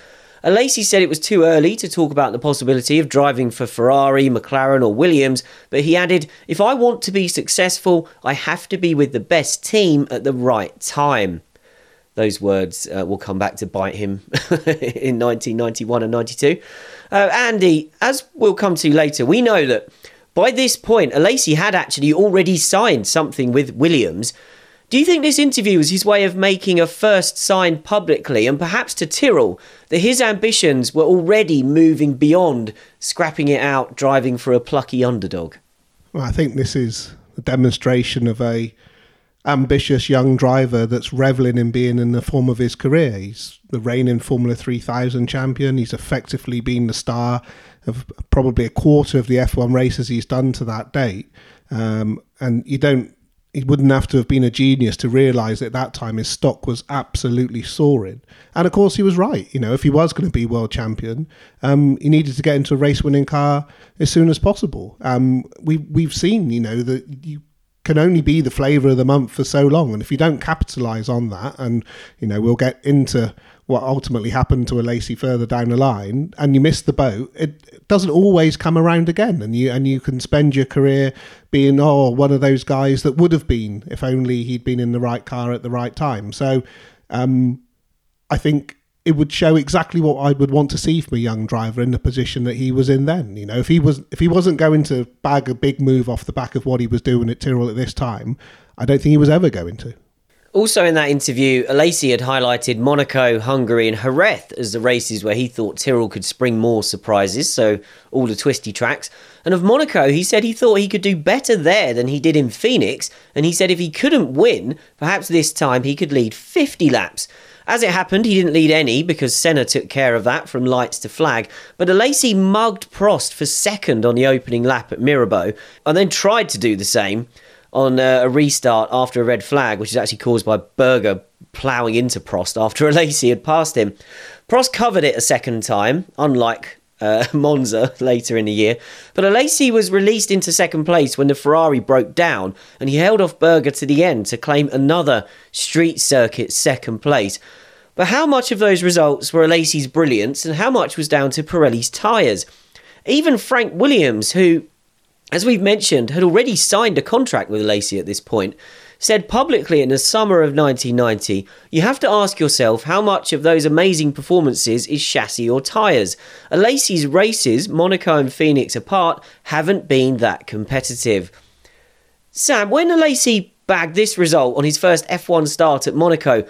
Alesi said it was too early to talk about the possibility of driving for Ferrari, McLaren, or Williams, but he added, If I want to be successful, I have to be with the best team at the right time. Those words uh, will come back to bite him in 1991 and 92. Uh, Andy, as we'll come to later, we know that by this point, Alesi had actually already signed something with Williams. Do you think this interview was his way of making a first sign publicly and perhaps to Tyrrell that his ambitions were already moving beyond scrapping it out, driving for a plucky underdog? Well, I think this is a demonstration of a ambitious young driver that's reveling in being in the form of his career. He's the reigning Formula 3000 champion. He's effectively been the star of probably a quarter of the F1 races he's done to that date. Um, and you don't he wouldn't have to have been a genius to realise at that time his stock was absolutely soaring. And of course, he was right. You know, if he was going to be world champion, um, he needed to get into a race winning car as soon as possible. Um, we we've seen, you know, that you can only be the flavour of the month for so long, and if you don't capitalise on that, and you know, we'll get into what ultimately happened to Alesi further down the line, and you miss the boat, it doesn't always come around again, and you and you can spend your career being oh one of those guys that would have been if only he'd been in the right car at the right time. So, um, I think it would show exactly what I would want to see from a young driver in the position that he was in then. You know, if he was if he wasn't going to bag a big move off the back of what he was doing at Tyrrell at this time, I don't think he was ever going to. Also, in that interview, Alesi had highlighted Monaco, Hungary, and Jerez as the races where he thought Tyrrell could spring more surprises, so all the twisty tracks. And of Monaco, he said he thought he could do better there than he did in Phoenix, and he said if he couldn't win, perhaps this time he could lead 50 laps. As it happened, he didn't lead any because Senna took care of that from lights to flag, but Alesi mugged Prost for second on the opening lap at Mirabeau, and then tried to do the same on uh, a restart after a red flag, which is actually caused by Berger ploughing into Prost after Alesi had passed him. Prost covered it a second time, unlike uh, Monza later in the year. But Alesi was released into second place when the Ferrari broke down, and he held off Berger to the end to claim another street circuit second place. But how much of those results were Alesi's brilliance, and how much was down to Pirelli's tyres? Even Frank Williams, who as we've mentioned, had already signed a contract with Alesi at this point, said publicly in the summer of 1990, you have to ask yourself how much of those amazing performances is chassis or tyres. Alesi's races, Monaco and Phoenix apart, haven't been that competitive. Sam, when Alesi bagged this result on his first F1 start at Monaco,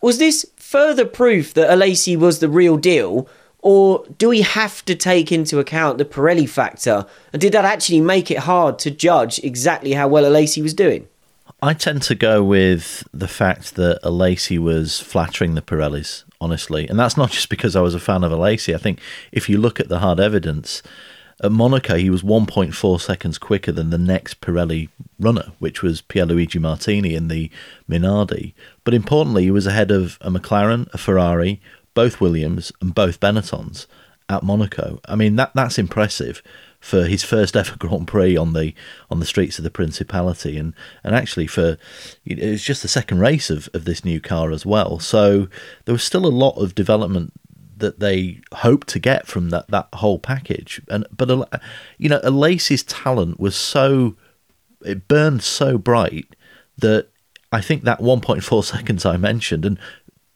was this further proof that Alesi was the real deal, or do we have to take into account the Pirelli factor? And did that actually make it hard to judge exactly how well Alesi was doing? I tend to go with the fact that Alesi was flattering the Pirellis, honestly. And that's not just because I was a fan of Alesi. I think if you look at the hard evidence, at Monaco, he was 1.4 seconds quicker than the next Pirelli runner, which was Pierluigi Martini in the Minardi. But importantly, he was ahead of a McLaren, a Ferrari, both Williams and both Benettons at Monaco. I mean that that's impressive for his first ever Grand Prix on the on the streets of the Principality, and and actually for it was just the second race of, of this new car as well. So there was still a lot of development that they hoped to get from that that whole package. And but you know, Alesi's talent was so it burned so bright that I think that 1.4 seconds I mentioned, and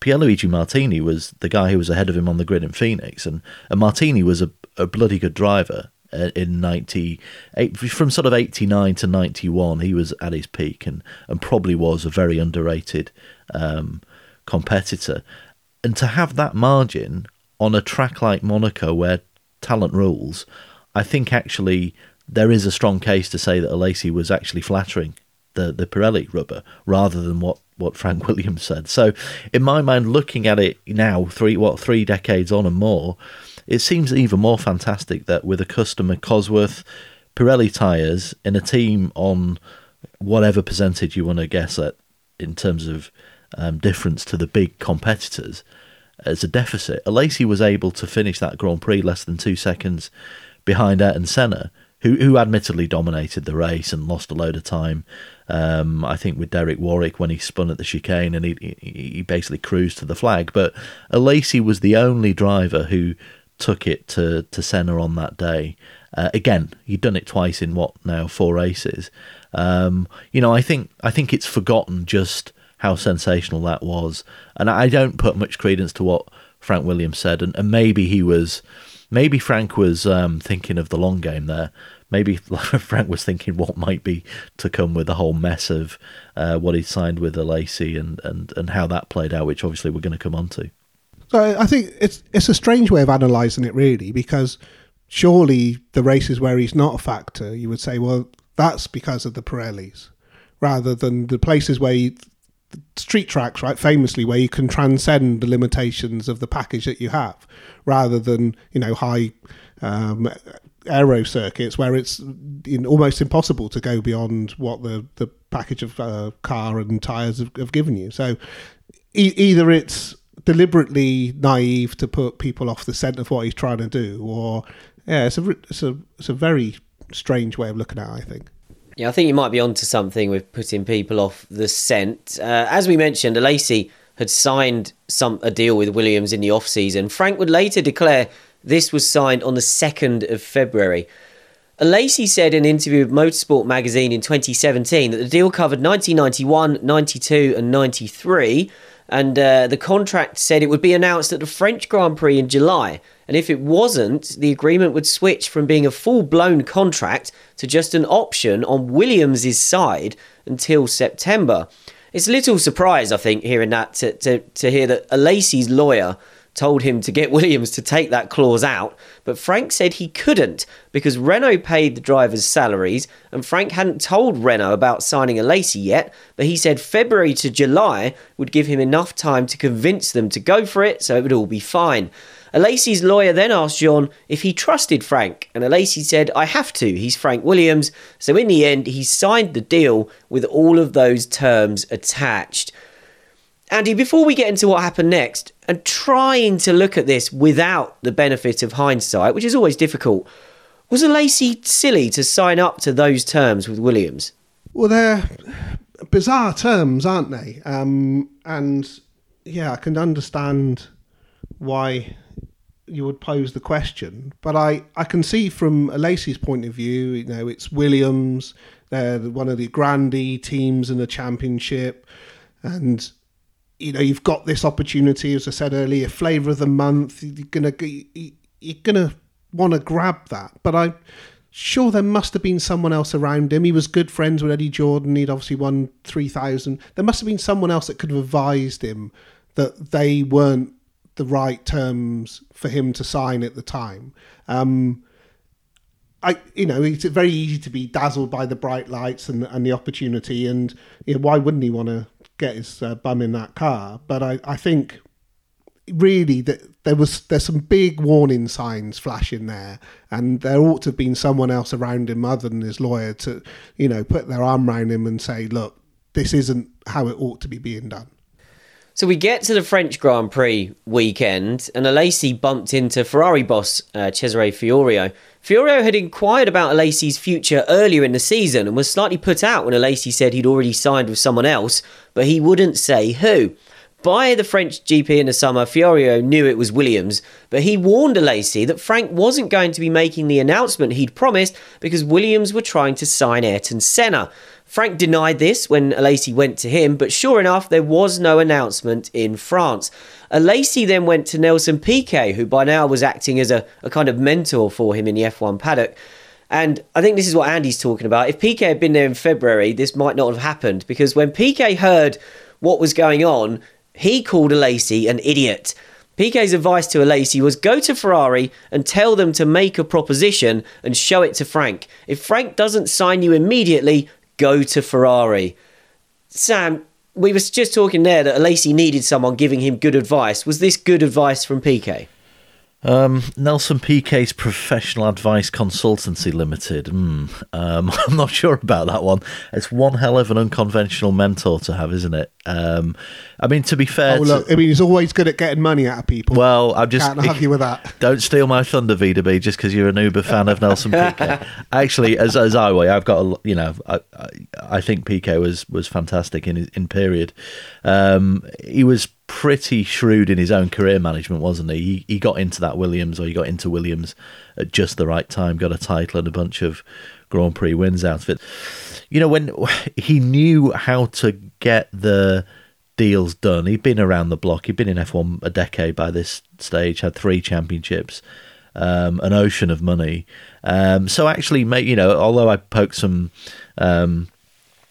Pierluigi Martini was the guy who was ahead of him on the grid in Phoenix, and, and Martini was a, a bloody good driver uh, in 98 from sort of 89 to 91 he was at his peak and, and probably was a very underrated um, competitor. And to have that margin on a track like Monaco where talent rules I think actually there is a strong case to say that Alesi was actually flattering the, the Pirelli rubber rather than what what Frank Williams said. So, in my mind, looking at it now, three what three decades on and more, it seems even more fantastic that with a customer Cosworth, Pirelli tyres in a team on whatever percentage you want to guess at in terms of um, difference to the big competitors as a deficit. Alesi was able to finish that Grand Prix less than two seconds behind Ayrton Senna, who who admittedly dominated the race and lost a load of time um, I think with Derek Warwick when he spun at the chicane and he, he basically cruised to the flag. But Alesi was the only driver who took it to, to Senna on that day. Uh, again, he'd done it twice in what now four races. Um, you know, I think I think it's forgotten just how sensational that was, and I don't put much credence to what Frank Williams said, and, and maybe he was, maybe Frank was um, thinking of the long game there maybe Frank was thinking what might be to come with the whole mess of uh, what he signed with Alesi and, and, and how that played out, which obviously we're going to come on to. So I think it's it's a strange way of analysing it, really, because surely the races where he's not a factor, you would say, well, that's because of the Pirellis, rather than the places where you, street tracks, right, famously, where you can transcend the limitations of the package that you have, rather than you know high um, aero circuits where it's almost impossible to go beyond what the, the package of uh, car and tyres have, have, given you. So e- either it's deliberately naive to put people off the scent of what he's trying to do, or yeah, it's a it's a it's a very strange way of looking at it. I think. Yeah, I think you might be onto something with putting people off the scent. Uh, as we mentioned, Alesi had signed some a deal with Williams in the off season. Frank would later declare this was signed on the 2nd of February. Alesi said in an interview with Motorsport magazine in 2017 that the deal covered 1991, 92, and 93. and uh, the contract said it would be announced at the French Grand Prix in July. And if it wasn't, the agreement would switch from being a full blown contract to just an option on Williams' side until September. It's a little surprise, I think, hearing that to, to, to hear that Alesi's lawyer told him to get Williams to take that clause out, but Frank said he couldn't because Renault paid the drivers' salaries and Frank hadn't told Renault about signing Alesi yet, but he said February to July would give him enough time to convince them to go for it so it would all be fine. Alesi's lawyer then asked Jean if he trusted Frank, and Alesi said, I have to, he's Frank Williams. So in the end, he signed the deal with all of those terms attached. Andy, before we get into what happened next, and trying to look at this without the benefit of hindsight, which is always difficult, was Alesi silly to sign up to those terms with Williams? Well, they're bizarre terms, aren't they? Um, and yeah, I can understand why you would pose the question, but I, I can see from Alesi's point of view, you know, it's Williams, they're one of the grandee teams in the championship, and you know you've got this opportunity, as I said earlier, flavour of the month. You're gonna you're gonna want to grab that, but i'm sure there must have been someone else around him. He was good friends with Eddie Jordan. He'd obviously won three thousand. There must have been someone else that could have advised him that they weren't the right terms for him to sign at the time. Um, I, you know, it's very easy to be dazzled by the bright lights and and the opportunity, and you know, why wouldn't he want to get his uh, bum in that car. But I, I think really that there was there's some big warning signs flashing there, and there ought to have been someone else around him other than his lawyer to, you know, put their arm around him and say, look, this isn't how it ought to be being done. So we get to the French Grand Prix weekend, and Alesi bumped into Ferrari boss uh, Cesare Fiorio. Fiorio had inquired about Alesi's future earlier in the season and was slightly put out when Alesi said he'd already signed with someone else, but he wouldn't say who. By the French GP in the summer, Fiorio knew it was Williams, but he warned Alesi that Frank wasn't going to be making the announcement he'd promised because Williams were trying to sign Ayrton Senna. Frank denied this when Alesi went to him, but sure enough, there was no announcement in France. Alesi then went to Nelson Piquet, who by now was acting as a, a kind of mentor for him in the F1 paddock. And I think this is what Andy's talking about. If Piquet had been there in February, this might not have happened because when Piquet heard what was going on, he called Alesi an idiot. Piquet's advice to Alesi was go to Ferrari and tell them to make a proposition and show it to Frank. If Frank doesn't sign you immediately, go to Ferrari. Sam, we were just talking there that Alesi needed someone giving him good advice. Was this good advice from Piquet? Um, Nelson PK's Professional Advice Consultancy Limited. Mm, um, I'm not sure about that one. It's one hell of an unconventional mentor to have, isn't it? Um, I mean, to be fair, oh look, to, I mean, he's always good at getting money out of people. Well, I'm just can't argue with that. Don't steal my thunder, VDB, just because you're an Uber fan of Nelson Piquet. Actually, as as I way, I've got a you know, I, I, I think Piquet was was fantastic in in period. Um, he was pretty shrewd in his own career management, wasn't he? he? He got into that Williams, or he got into Williams at just the right time, got a title and a bunch of Grand Prix wins out of it. You know, when he knew how to get the deals done, he'd been around the block. He'd been in F1 a decade by this stage, had three championships, um, an ocean of money. Um, so actually, you know, although I poked some. Um,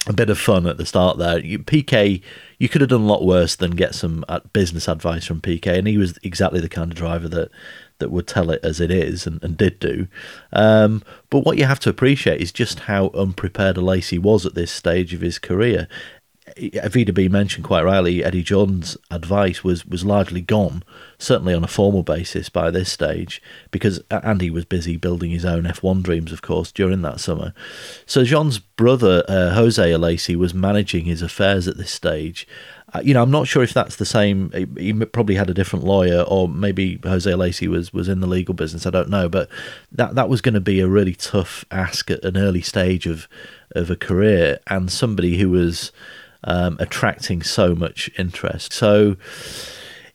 a bit of fun at the start there. Piquet, you could have done a lot worse than get some uh, business advice from PK, and he was exactly the kind of driver that that would tell it as it is and, and did do. Um, but what you have to appreciate is just how unprepared Alesi was at this stage of his career. VW mentioned quite rightly, Eddie Jordan's advice was was largely gone, certainly on a formal basis by this stage, because Andy was busy building his own F1 dreams, of course, during that summer. So Jean's brother, uh, Jose Alesi, was managing his affairs at this stage. Uh, you know, I'm not sure if that's the same. He, he probably had a different lawyer, or maybe Jose Alesi was was in the legal business. I don't know, but that that was going to be a really tough ask at an early stage of of a career, and somebody who was um, attracting so much interest. So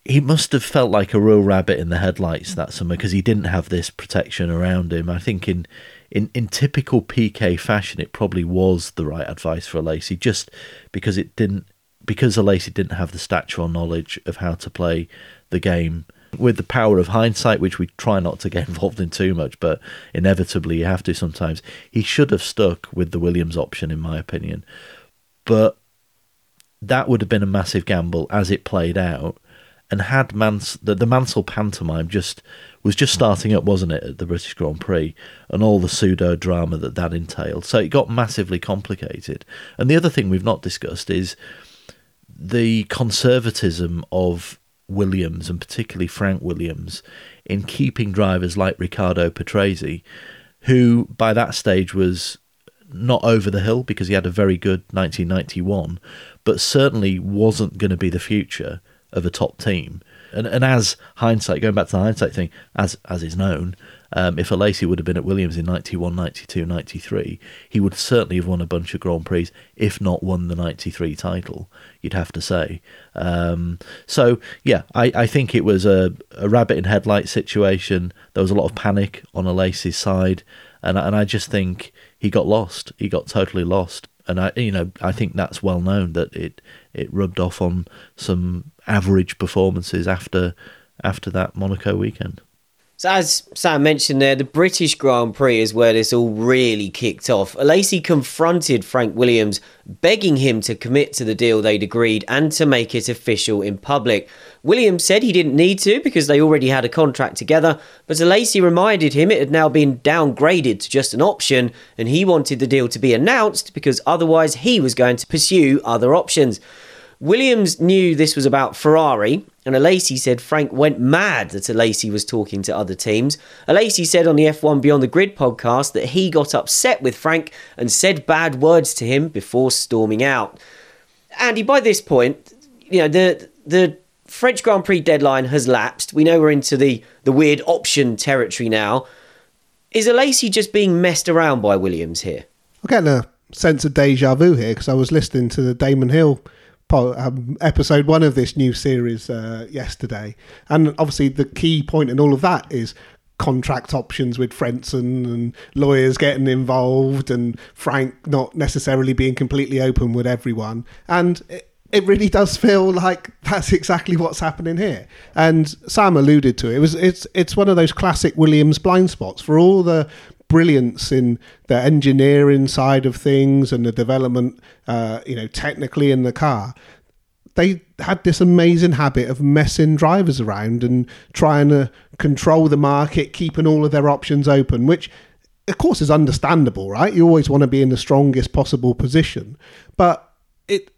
he must have felt like a real rabbit in the headlights that summer because he didn't have this protection around him. I think in in, in typical PK fashion, it probably was the right advice for Alesi, just because it didn't because Alesi didn't have the stature or knowledge of how to play the game with the power of hindsight, which we try not to get involved in too much, but inevitably you have to sometimes, he should have stuck with the Williams option, in my opinion. But that would have been a massive gamble as it played out. And had Mans- the, the Mansell pantomime just was just starting up, wasn't it, at the British Grand Prix, and all the pseudo drama that that entailed. So it got massively complicated. And the other thing we've not discussed is the conservatism of Williams and particularly Frank Williams in keeping drivers like Riccardo Patrese, who by that stage was not over the hill because he had a very good 1991, but certainly wasn't going to be the future of a top team. And, and as hindsight, going back to the hindsight thing, as as is known, um, if Alesi would have been at Williams in 91, 92, 93, he would certainly have won a bunch of Grand Prix, if not won the 93 title, you'd have to say. Um, so, yeah, I, I think it was a, a rabbit in headlights situation. There was a lot of panic on Alesi's side, and, and I just think he got lost. He got totally lost. And I, you know, I think that's well known that it it rubbed off on some average performances after after that Monaco weekend. So as Sam mentioned there, the British Grand Prix is where this all really kicked off. Alesi confronted Frank Williams, begging him to commit to the deal they'd agreed and to make it official in public. Williams said he didn't need to because they already had a contract together, but Alesi reminded him it had now been downgraded to just an option and he wanted the deal to be announced because otherwise he was going to pursue other options. Williams knew this was about Ferrari, and Alesi said Frank went mad that Alesi was talking to other teams. Alesi said on the F1 Beyond the Grid podcast that he got upset with Frank and said bad words to him before storming out. Andy, by this point, you know, the the French Grand Prix deadline has lapsed. We know we're into the, the weird option territory now. Is Alesi just being messed around by Williams here? I'm getting a sense of deja vu here because I was listening to the Damon Hill um, episode one of this new series uh, yesterday, and obviously the key point in all of that is contract options with Frentzen and lawyers getting involved and Frank not necessarily being completely open with everyone, and. It, it really does feel like that's exactly what's happening here. And Sam alluded to it. It was it's it's one of those classic Williams blind spots for all the brilliance in the engineering side of things and the development, uh, you know, technically in the car. They had this amazing habit of messing drivers around and trying to control the market, keeping all of their options open, which of course is understandable, right? You always want to be in the strongest possible position, but it,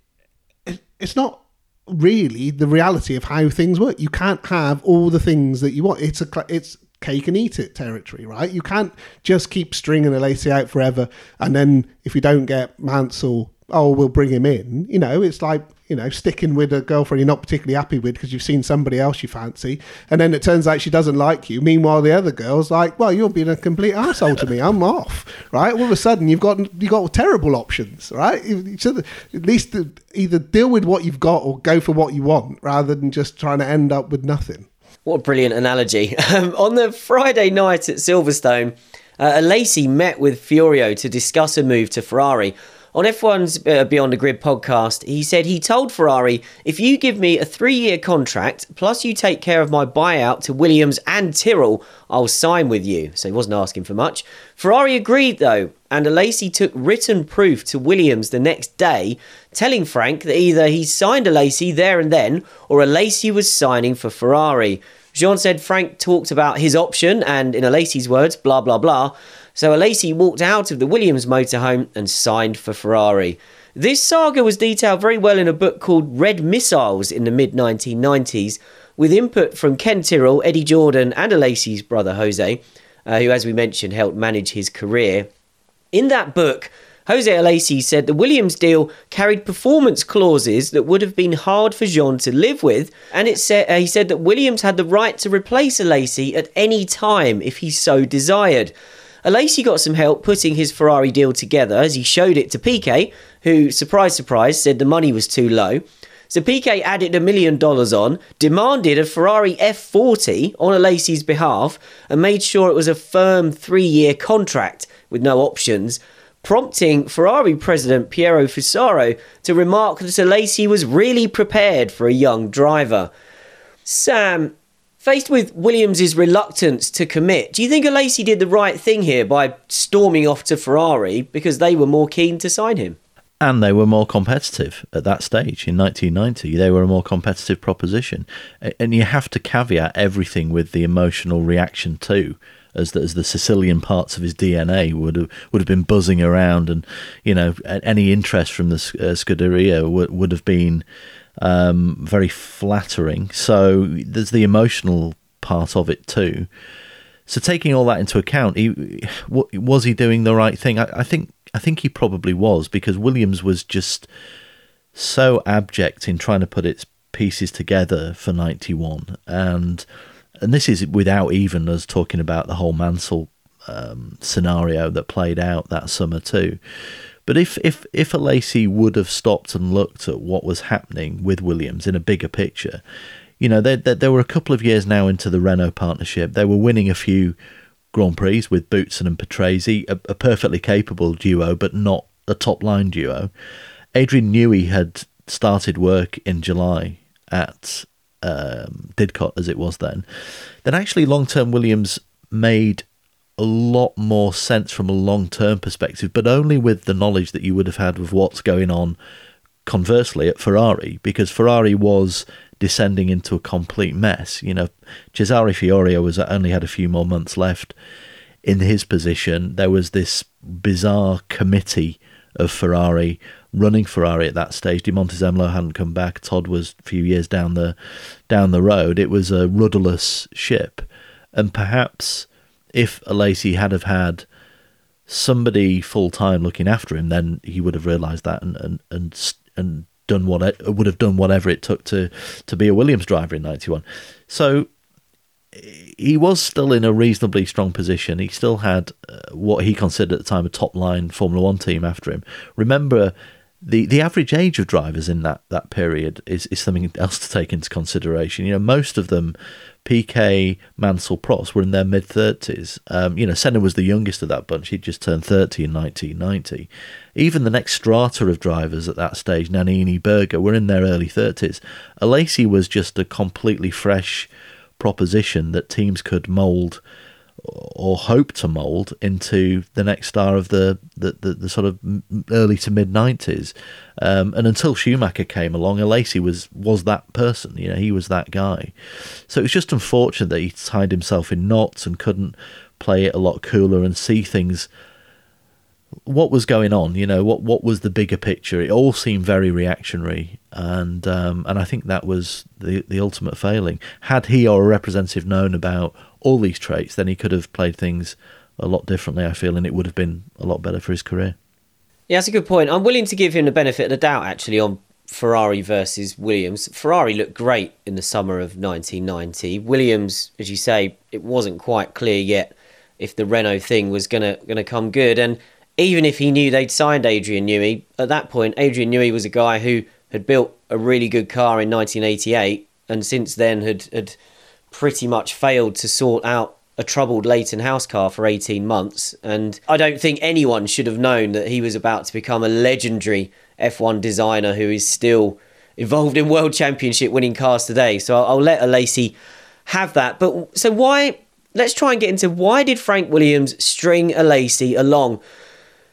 it it's not really the reality of how things work. You can't have all the things that you want. It's a it's cake and eat it territory, right? You can't just keep stringing Alesi out forever, and then if you don't get Mansell, oh, we'll bring him in. You know, it's like you know sticking with a girlfriend you're not particularly happy with because you've seen somebody else you fancy, and then it turns out she doesn't like you. Meanwhile, the other girl's like, well, you're being a complete asshole to me. I'm off, right? All of a sudden, you've got you've got terrible options, right? At least uh, either deal with what you've got or go for what you want, rather than just trying to end up with nothing. What a brilliant analogy. Um, on the Friday night at Silverstone, uh, met with Fiorio to discuss a move to Ferrari. On F1's uh, Beyond the Grid podcast, he said he told Ferrari, if you give me a three year contract, plus you take care of my buyout to Williams and Tyrrell, I'll sign with you. So he wasn't asking for much. Ferrari agreed though, and Alesi took written proof to Williams the next day, telling Frank that either he signed Alesi there and then, or Alesi was signing for Ferrari. Jean said Frank talked about his option and, in Alesi's words, blah blah blah. So Alesi walked out of the Williams motorhome and signed for Ferrari. This saga was detailed very well in a book called Red Missiles in the mid 1990s, with input from Ken Tyrrell, Eddie Jordan, and Alesi's brother Jose, uh, who, as we mentioned, helped manage his career. In that book, Jose Alesi said the Williams deal carried performance clauses that would have been hard for Jean to live with, and it said, uh, he said that Williams had the right to replace Alesi at any time if he so desired. Alesi got some help putting his Ferrari deal together as he showed it to Piquet, who, surprise, surprise, said the money was too low. So Piquet added a million dollars on, demanded a Ferrari F40 on Alesi's behalf, and made sure it was a firm three year contract with no options. Prompting Ferrari president Piero Fusaro to remark that Alesi was really prepared for a young driver. Sam, faced with Williams' reluctance to commit, do you think Alesi did the right thing here by storming off to Ferrari because they were more keen to sign him? and they were more competitive at that stage in 1990. They were a more competitive proposition, and you have to caveat everything with the emotional reaction too, as the, as the Sicilian parts of his DNA would have would have been buzzing around, and you know any interest from the uh, Scuderia would would have been um, very flattering. So there's the emotional part of it too. So taking all that into account, he, was he doing the right thing? I, I think I think he probably was because Williams was just so abject in trying to put its pieces together for 91 and and this is without even us talking about the whole Mansell um, scenario that played out that summer too. But if if if Alesi would have stopped and looked at what was happening with Williams in a bigger picture, you know, there there were a couple of years now into the Renault partnership. They were winning a few Grand Prix with Boutsen and Patrese, a, a perfectly capable duo, but not a top line duo. Adrian Newey had started work in July at um, Didcot, as it was then. Then actually, long term Williams made a lot more sense from a long term perspective, but only with the knowledge that you would have had of what's going on conversely at Ferrari, because Ferrari was descending into a complete mess. You know, Cesare Fiorio was only had a few more months left in his position. There was this bizarre committee of Ferrari running Ferrari at that stage. Di Montezemolo hadn't come back. Todt was a few years down the down the road. It was a rudderless ship, and perhaps if Alesi had have had somebody full time looking after him, then he would have realised that and and and and done what it, would have done whatever it took to to be a Williams driver in '91. So he was still in a reasonably strong position. He still had uh, what he considered at the time a top line Formula One team after him. Remember, the, the average age of drivers in that, that period is, is something else to take into consideration. You know, most of them PK, Mansell, Prost were in their mid 30s. Um, you know, Senna was the youngest of that bunch. He'd just turned 30 in 1990. Even the next strata of drivers at that stage, Nannini, Berger, were in their early 30s. Alesi was just a completely fresh proposition that teams could mould or hope to mould into the next star of the, the, the, the sort of early to mid 90s. Um, and until Schumacher came along, Alesi was, was that person. You know, he was that guy. So it was just unfortunate that he tied himself in knots and couldn't play it a lot cooler and see things. What was going on? You know, what what was the bigger picture? It all seemed very reactionary, and um, and I think that was the the ultimate failing. Had he or a representative known about all these traits, then he could have played things a lot differently, I feel, and it would have been a lot better for his career. Yeah, that's a good point. I'm willing to give him the benefit of the doubt, actually, on Ferrari versus Williams. Ferrari looked great in the summer of 1990. Williams, as you say, it wasn't quite clear yet if the Renault thing was gonna gonna come good. And even if he knew they'd signed Adrian Newey, at that point, Adrian Newey was a guy who had built a really good car in 1988, and since then had had pretty much failed to sort out a troubled Leyton House car for 18 months. And I don't think anyone should have known that he was about to become a legendary F1 designer who is still involved in world championship winning cars today. So I'll, let Alesi have that. But so why? Let's try and get into why did Frank Williams string Alesi along?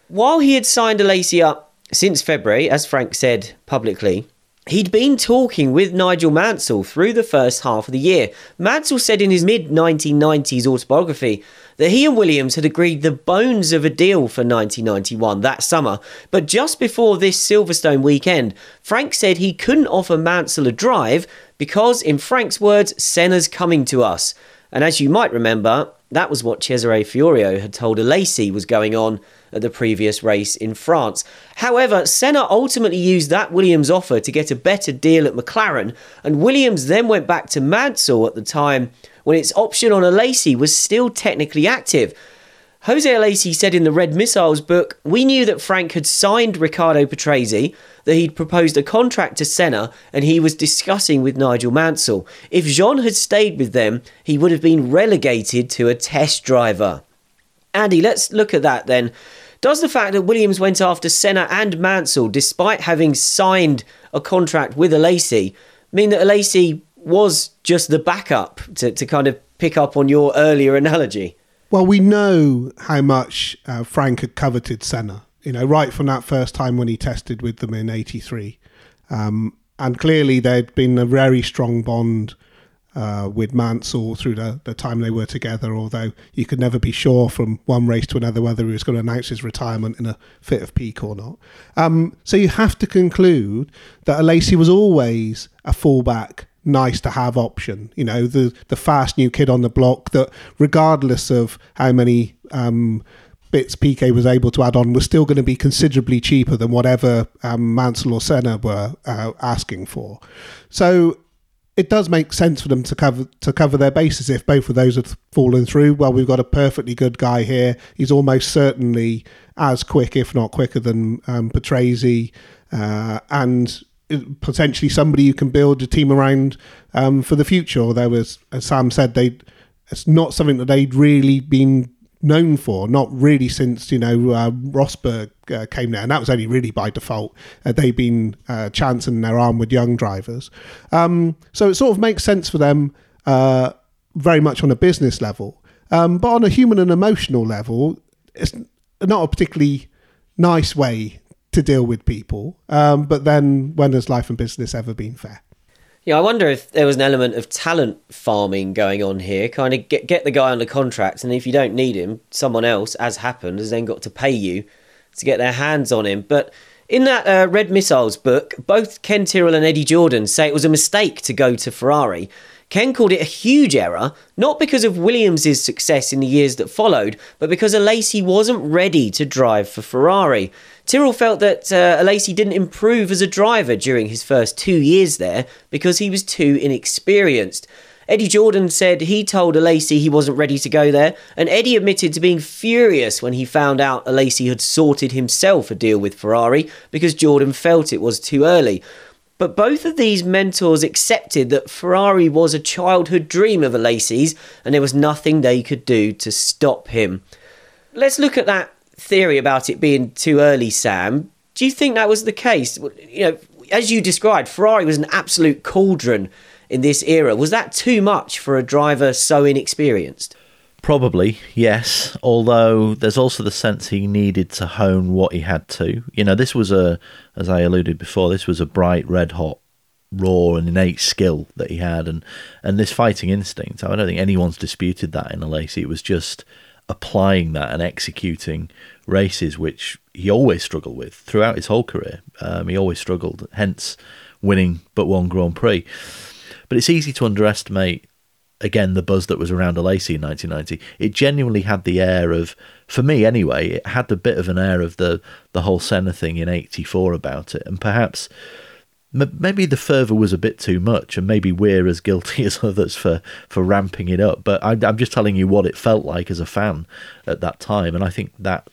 While he had signed Alesi up since February, as Frank said publicly, He'd been talking with Nigel Mansell through the first half of the year. Mansell said in his mid 1990s autobiography that he and Williams had agreed the bones of a deal for 1991 that summer, but just before this Silverstone weekend, Frank said he couldn't offer Mansell a drive because, in Frank's words, Senna's coming to us. And as you might remember, that was what Cesare Fiorio had told Alesi was going on the previous race in France. However, Senna ultimately used that Williams offer to get a better deal at McLaren, and Williams then went back to Mansell at the time when its option on Alesi was still technically active. Jose Alesi said in the Red Missiles book, We knew that Frank had signed Riccardo Patrese, that he'd proposed a contract to Senna, and he was discussing with Nigel Mansell. If Jean had stayed with them, he would have been relegated to a test driver. Andy, let's look at that then. Does the fact that Williams went after Senna and Mansell, despite having signed a contract with Alesi, mean that Alesi was just the backup to, to kind of pick up on your earlier analogy? Well, we know how much uh, Frank had coveted Senna, you know, right from that first time when he tested with them in 83. Um, and clearly there'd been a very strong bond uh, with Mansell through the, the time they were together, although you could never be sure from one race to another whether he was going to announce his retirement in a fit of pique or not. Um, so you have to conclude that Alesi was always a fullback nice to have option. You know, the the fast new kid on the block that, regardless of how many um, bits Piquet was able to add on, was still going to be considerably cheaper than whatever um, Mansell or Senna were uh, asking for. So it does make sense for them to cover to cover their bases if both of those have fallen through. Well, we've got a perfectly good guy here. He's almost certainly as quick, if not quicker, than um, Patrese, uh, and potentially somebody you can build a team around um, for the future. Although, as, as Sam said, they it's not something that they'd really been known for, not really since you know uh, Rosberg uh, came there, and that was only really by default. Uh, they've been uh, chancing their arm with young drivers, um, so it sort of makes sense for them uh, very much on a business level, um, but on a human and emotional level, it's not a particularly nice way to deal with people. Um, but then, when has life and business ever been fair? Yeah, I wonder if there was an element of talent farming going on here. Kind of get get the guy under contract, and if you don't need him, someone else, as happened, has then got to pay you to get their hands on him. But in that uh, Red Missiles book, both Ken Tyrrell and Eddie Jordan say it was a mistake to go to Ferrari. Ken called it a huge error, not because of Williams' success in the years that followed, but because Alesi wasn't ready to drive for Ferrari. Tyrrell felt that uh, Alesi didn't improve as a driver during his first two years there because he was too inexperienced. Eddie Jordan said he told Alesi he wasn't ready to go there, and Eddie admitted to being furious when he found out Alesi had sorted himself a deal with Ferrari because Jordan felt it was too early. But both of these mentors accepted that Ferrari was a childhood dream of Alesi's, and there was nothing they could do to stop him. Let's look at that theory about it being too early, Sam. Do you think that was the case? You know, as you described, Ferrari was an absolute cauldron in this era. Was that too much for a driver so inexperienced? Probably, yes. Although there's also the sense he needed to hone what he had to. You know, this was a, as I alluded before, this was a bright, red hot, raw and innate skill that he had, and and this fighting instinct. I don't think anyone's disputed that in Alesi. It was just applying that and executing races, which he always struggled with throughout his whole career. Um, he always struggled, hence winning but one Grand Prix. But it's easy to underestimate again the buzz that was around Alesi in 1990. It genuinely had the air of, for me anyway, it had a bit of an air of the the whole Senna thing in '84 about it, and perhaps maybe the fervour was a bit too much, and maybe we're as guilty as others for for ramping it up. But I, I'm just telling you what it felt like as a fan at that time, and I think that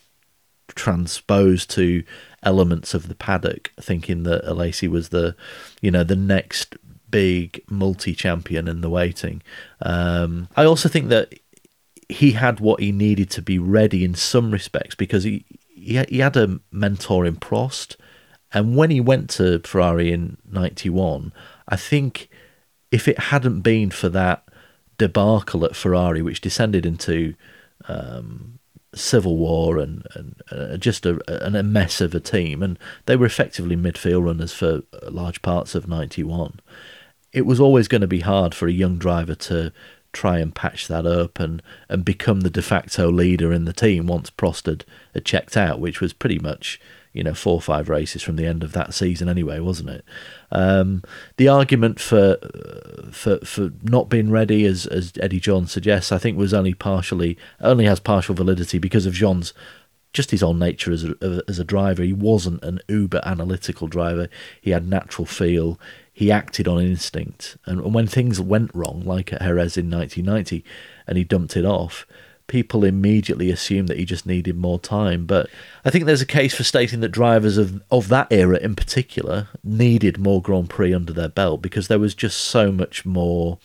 transposed to elements of the paddock, thinking that Alesi was the, you know, the next big multi-champion in the waiting. Um, I also think that he had what he needed to be ready in some respects because he he, he had a mentor in Prost and when he went to Ferrari in 91, I think if it hadn't been for that debacle at Ferrari, which descended into um, civil war and, and uh, just a, a, mess of a team, and they were effectively midfield runners for large parts of 91, it was always going to be hard for a young driver to try and patch that up and, and become the de facto leader in the team once Prost had, had checked out, which was pretty much you know four or five races from the end of that season anyway, wasn't it? Um, the argument for for for not being ready, as as Eddie Jordan suggests, I think was only partially only has partial validity because of Jean's just his own nature as a, as a driver. He wasn't an uber analytical driver. He had natural feel. He acted on instinct, and when things went wrong, like at Jerez in 1990, and he dumped it off, people immediately assume that he just needed more time. But I think there's a case for stating that drivers of, of that era in particular needed more Grand Prix under their belt because there was just so much more.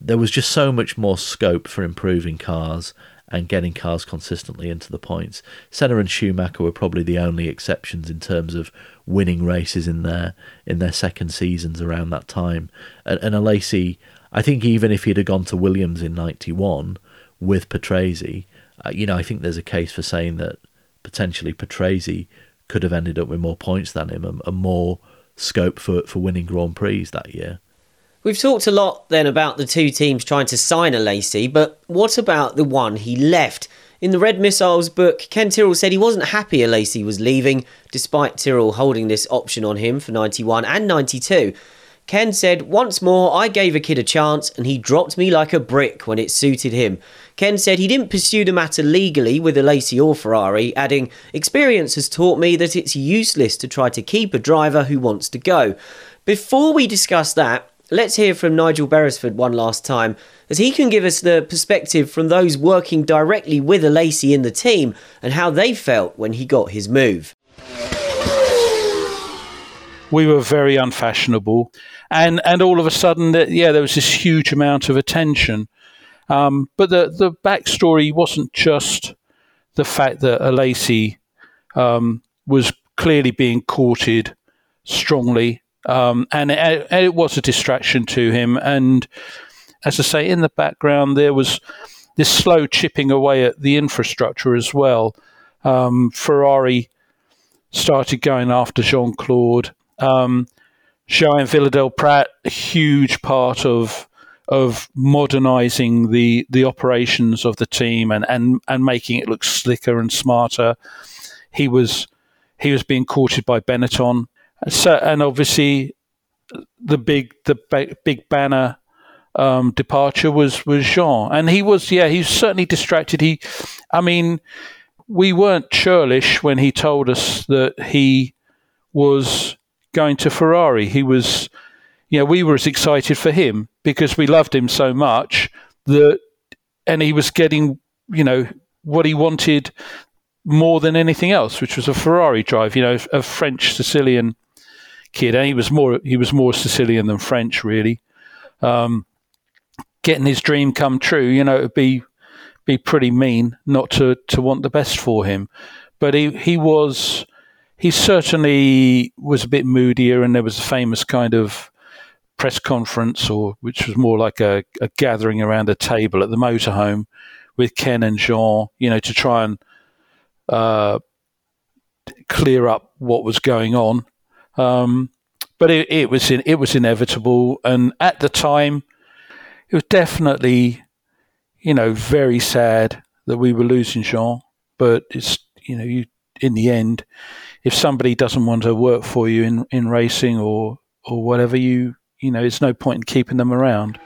There was just so much more scope for improving cars and getting cars consistently into the points. Senna and Schumacher were probably the only exceptions in terms of winning races in their in their second seasons around that time. And, and Alesi, I think even if he'd have gone to Williams in '91 with Patrese, uh, you know, I think there's a case for saying that potentially Patrese could have ended up with more points than him and, and more scope for, for winning Grand Prix that year. We've talked a lot then about the two teams trying to sign Alesi, but what about the one he left? In the Red Missiles book, Ken Tyrrell said he wasn't happy Alesi was leaving, despite Tyrrell holding this option on him for 91 and 92. Ken said, Once more, I gave a kid a chance and he dropped me like a brick when it suited him. Ken said he didn't pursue the matter legally with Alesi or Ferrari, adding, Experience has taught me that it's useless to try to keep a driver who wants to go. Before we discuss that, let's hear from Nigel Beresford one last time, as he can give us the perspective from those working directly with Alesi in the team and how they felt when he got his move we were very unfashionable, and and all of a sudden, yeah, there was this huge amount of attention. Um, but the the backstory wasn't just the fact that Alesi um, was clearly being courted strongly, um, and, it, it was a distraction to him. And as I say, in the background, there was this slow chipping away at the infrastructure as well. Um, Ferrari started going after Jean Claude. Um, Joan Villadelprat, a huge part of of modernising the the operations of the team and, and and making it look slicker and smarter. He was he was being courted by Benetton, so and obviously the big the big banner um, departure was was Jean, and he was yeah he's certainly distracted. He, I mean, we weren't churlish when he told us that he was going to Ferrari. He was, you know, we were as excited for him because we loved him so much that, and he was getting, you know, what he wanted more than anything else, which was a Ferrari drive. You know, a French Sicilian kid, and he was more he was more Sicilian than French, really. Um, getting his dream come true, you know, it'd be be pretty mean not to to want the best for him. But he he was he certainly was a bit moodier, and there was a famous kind of press conference, or which was more like a, a gathering around a table at the motorhome with Ken and Jean, you know, to try and uh, clear up what was going on. Um, but it, it was in, it was inevitable, and at the time, it was definitely, you know, very sad that we were losing Jean. But it's you know, you in the end, if somebody doesn't want to work for you in, in racing or or whatever, you you know, it's no point in keeping them around.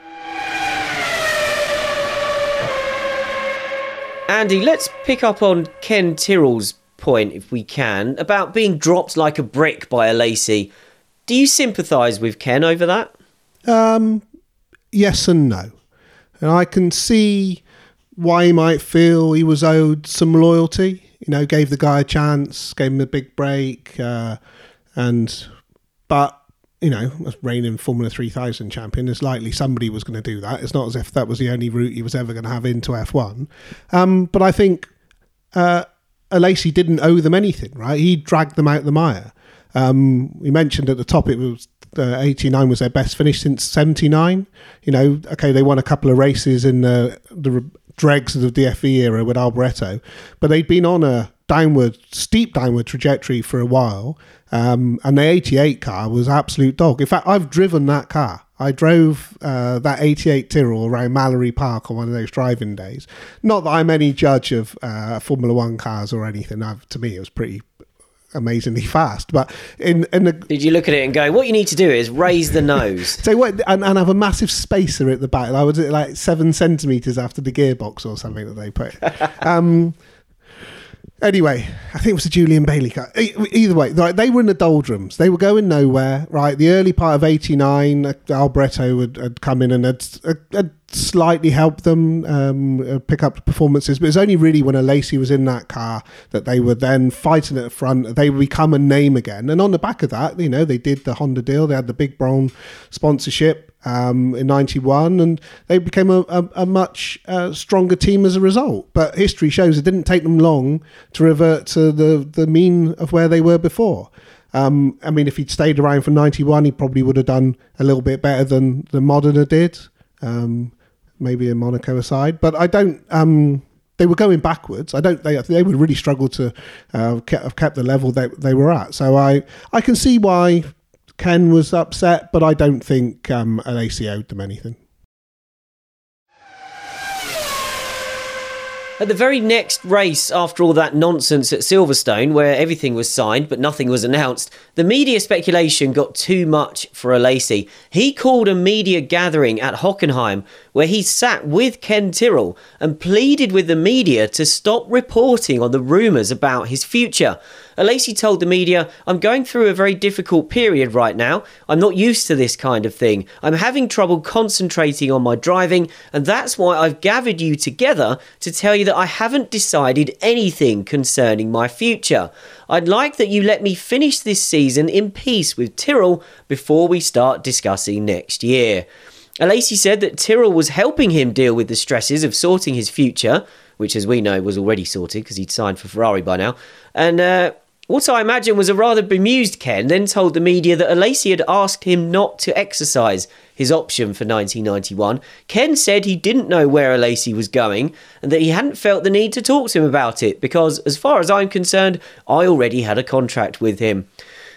Andy, let's pick up on Ken Tyrrell's point, if we can, about being dropped like a brick by Alesi. Do you sympathise with Ken over that? Um, yes and no. And I can see why he might feel he was owed some loyalty you know, gave the guy a chance, gave him a big break, uh, and but you know, reigning Formula 3000 champion, it's likely somebody was going to do that. It's not as if that was the only route he was ever going to have into F1. Um, but I think uh, Alesi didn't owe them anything, right? He dragged them out the mire. Um, we mentioned at the top it was uh, 89 was their best finish since 79. You know, okay, they won a couple of races in the, the dregs of the DFV era with Alboreto, but they'd been on a downward, steep downward trajectory for a while. Um, and the 88 car was absolute dog. In fact, I've driven that car. I drove uh, that 88 Tyrrell around Mallory Park on one of those driving days. Not that I'm any judge of uh, Formula One cars or anything. I've, to me, it was pretty amazingly fast. But in in the did you look at it and go, what you need to do is raise the nose. so what and, and have a massive spacer at the back. I was like seven centimeters after the gearbox or something that they put. um, Anyway, I think it was a Julian Bailey car. Either way, like they were in the doldrums. They were going nowhere, right? The early part of 89, Alboreto had, had come in and had, had, slightly helped them um, uh, pick up performances, but it's only really when Alesi was in that car that they were then fighting at the front. They become a name again, and on the back of that, you know, they did the Honda deal. They had the Big Braun sponsorship um, in '91, and they became a, a, a much uh, stronger team as a result. But history shows it didn't take them long to revert to the the mean of where they were before. Um, I mean, if he'd stayed around for '91, he probably would have done a little bit better than the Modena did. Um, maybe in Monaco aside, but I don't. Um, they were going backwards. I don't. They they would really struggle to uh, have kept the level that they were at. So I I can see why Ken was upset, but I don't think um, Alesi owed them anything. At the very next race, after all that nonsense at Silverstone, where everything was signed but nothing was announced, the media speculation got too much for Alesi. He called a media gathering at Hockenheim where he sat with Ken Tyrrell and pleaded with the media to stop reporting on the rumours about his future. Alesi told the media, I'm going through a very difficult period right now. I'm not used to this kind of thing. I'm having trouble concentrating on my driving, and that's why I've gathered you together to tell you that I haven't decided anything concerning my future. I'd like that you let me finish this season in peace with Tyrrell before we start discussing next year. Alesi said that Tyrrell was helping him deal with the stresses of sorting his future, which, as we know, was already sorted because he'd signed for Ferrari by now. And uh, what I imagine was a rather bemused Ken then told the media that Alesi had asked him not to exercise his option for 1991. Ken said he didn't know where Alesi was going and that he hadn't felt the need to talk to him about it because, as far as I'm concerned, I already had a contract with him.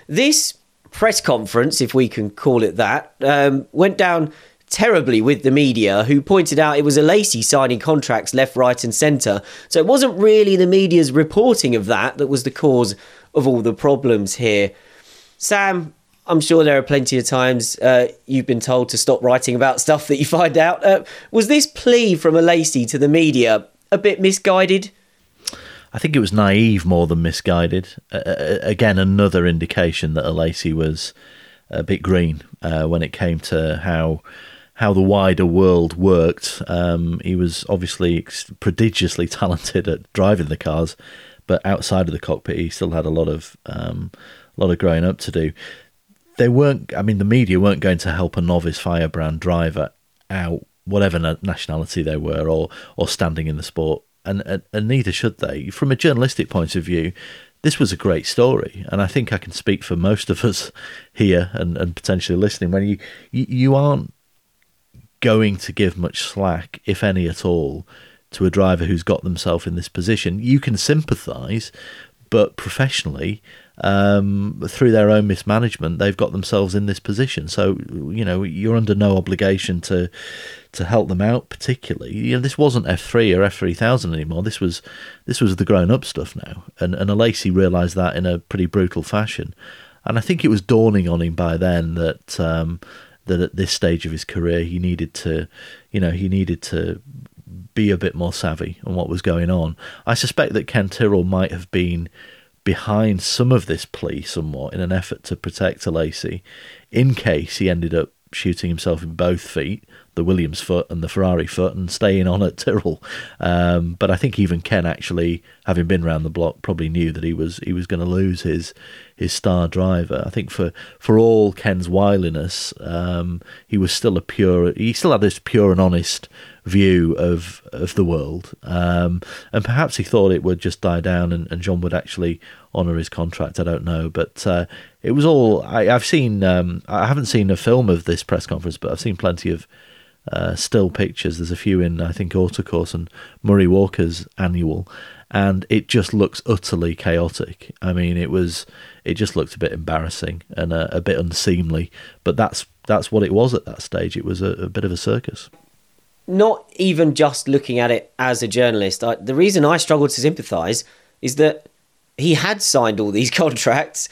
This press conference, if we can call it that, um, went down terribly with the media, who pointed out it was Alesi signing contracts left, right, and centre. So it wasn't really the media's reporting of that that was the cause of all the problems here. Sam, I'm sure there are plenty of times uh, you've been told to stop writing about stuff that you find out. Uh, was this plea from Alesi to the media a bit misguided? I think it was naive more than misguided. Uh, again, another indication that Alesi was a bit green uh, when it came to how how the wider world worked. Um, he was obviously prodigiously talented at driving the cars, but outside of the cockpit, he still had a lot of um, a lot of growing up to do. They weren't. I mean, the media weren't going to help a novice firebrand driver out, whatever nationality they were, or or standing in the sport, and, and and neither should they. From a journalistic point of view, this was a great story, and I think I can speak for most of us here and, and potentially listening. When you, you you aren't going to give much slack, if any at all, to a driver who's got themselves in this position. You can sympathise, but professionally, um, through their own mismanagement, they've got themselves in this position. So you know you're under no obligation to to help them out particularly. You know this wasn't F three or F three thousand anymore. This was this was the grown up stuff now, and and Alesi realised that in a pretty brutal fashion. And I think it was dawning on him by then that um, that at this stage of his career he needed to, you know, he needed to be a bit more savvy on what was going on. I suspect that Ken Tyrrell might have been behind some of this plea somewhat in an effort to protect Alesi in case he ended up shooting himself in both feet, the Williams foot and the Ferrari foot, and staying on at Tyrrell. Um, but I think even Ken actually, having been round the block, probably knew that he was he was going to lose his his star driver. I think for for all Ken's wiliness, um, he was still a pure. He still had this pure and honest view of of the world, um, and perhaps he thought it would just die down and, and Jean would actually honour his contract. I don't know, but uh, it was all. I, have seen. Um, I haven't seen a film of this press conference, but I've seen plenty of. Uh, still pictures. There's a few in I think Autocourse and Murray Walker's annual, and it just looks utterly chaotic. I mean, it was it just looked a bit embarrassing and a, a bit unseemly. But that's that's what it was at that stage. It was a, a bit of a circus not even just looking at it as a journalist. I, the reason I struggled to sympathise is that he had signed all these contracts.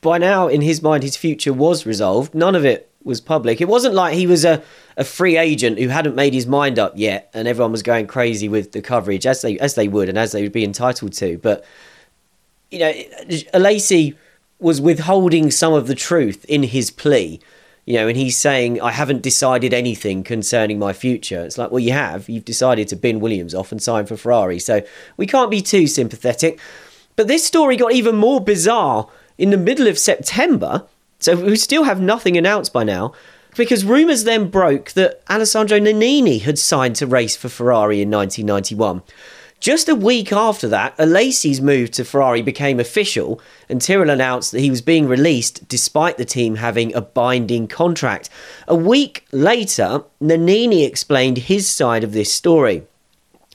By now, in his mind, his future was resolved. None of it was public. It wasn't like he was a, a free agent who hadn't made his mind up yet, and everyone was going crazy with the coverage as they as they would and as they would be entitled to. But you know, Alesi was withholding some of the truth in his plea You know, and he's saying, I haven't decided anything concerning my future. It's like, well, you have. You've decided to bin Williams off and sign for Ferrari. So we can't be too sympathetic. But this story got even more bizarre in the middle of September. So we still have nothing announced by now. Because rumours then broke that Alessandro Nannini had signed to race for Ferrari in 1991. Just a week after that, Alesi's move to Ferrari became official, and Tyrrell announced that he was being released despite the team having a binding contract. A week later, Nannini explained his side of this story.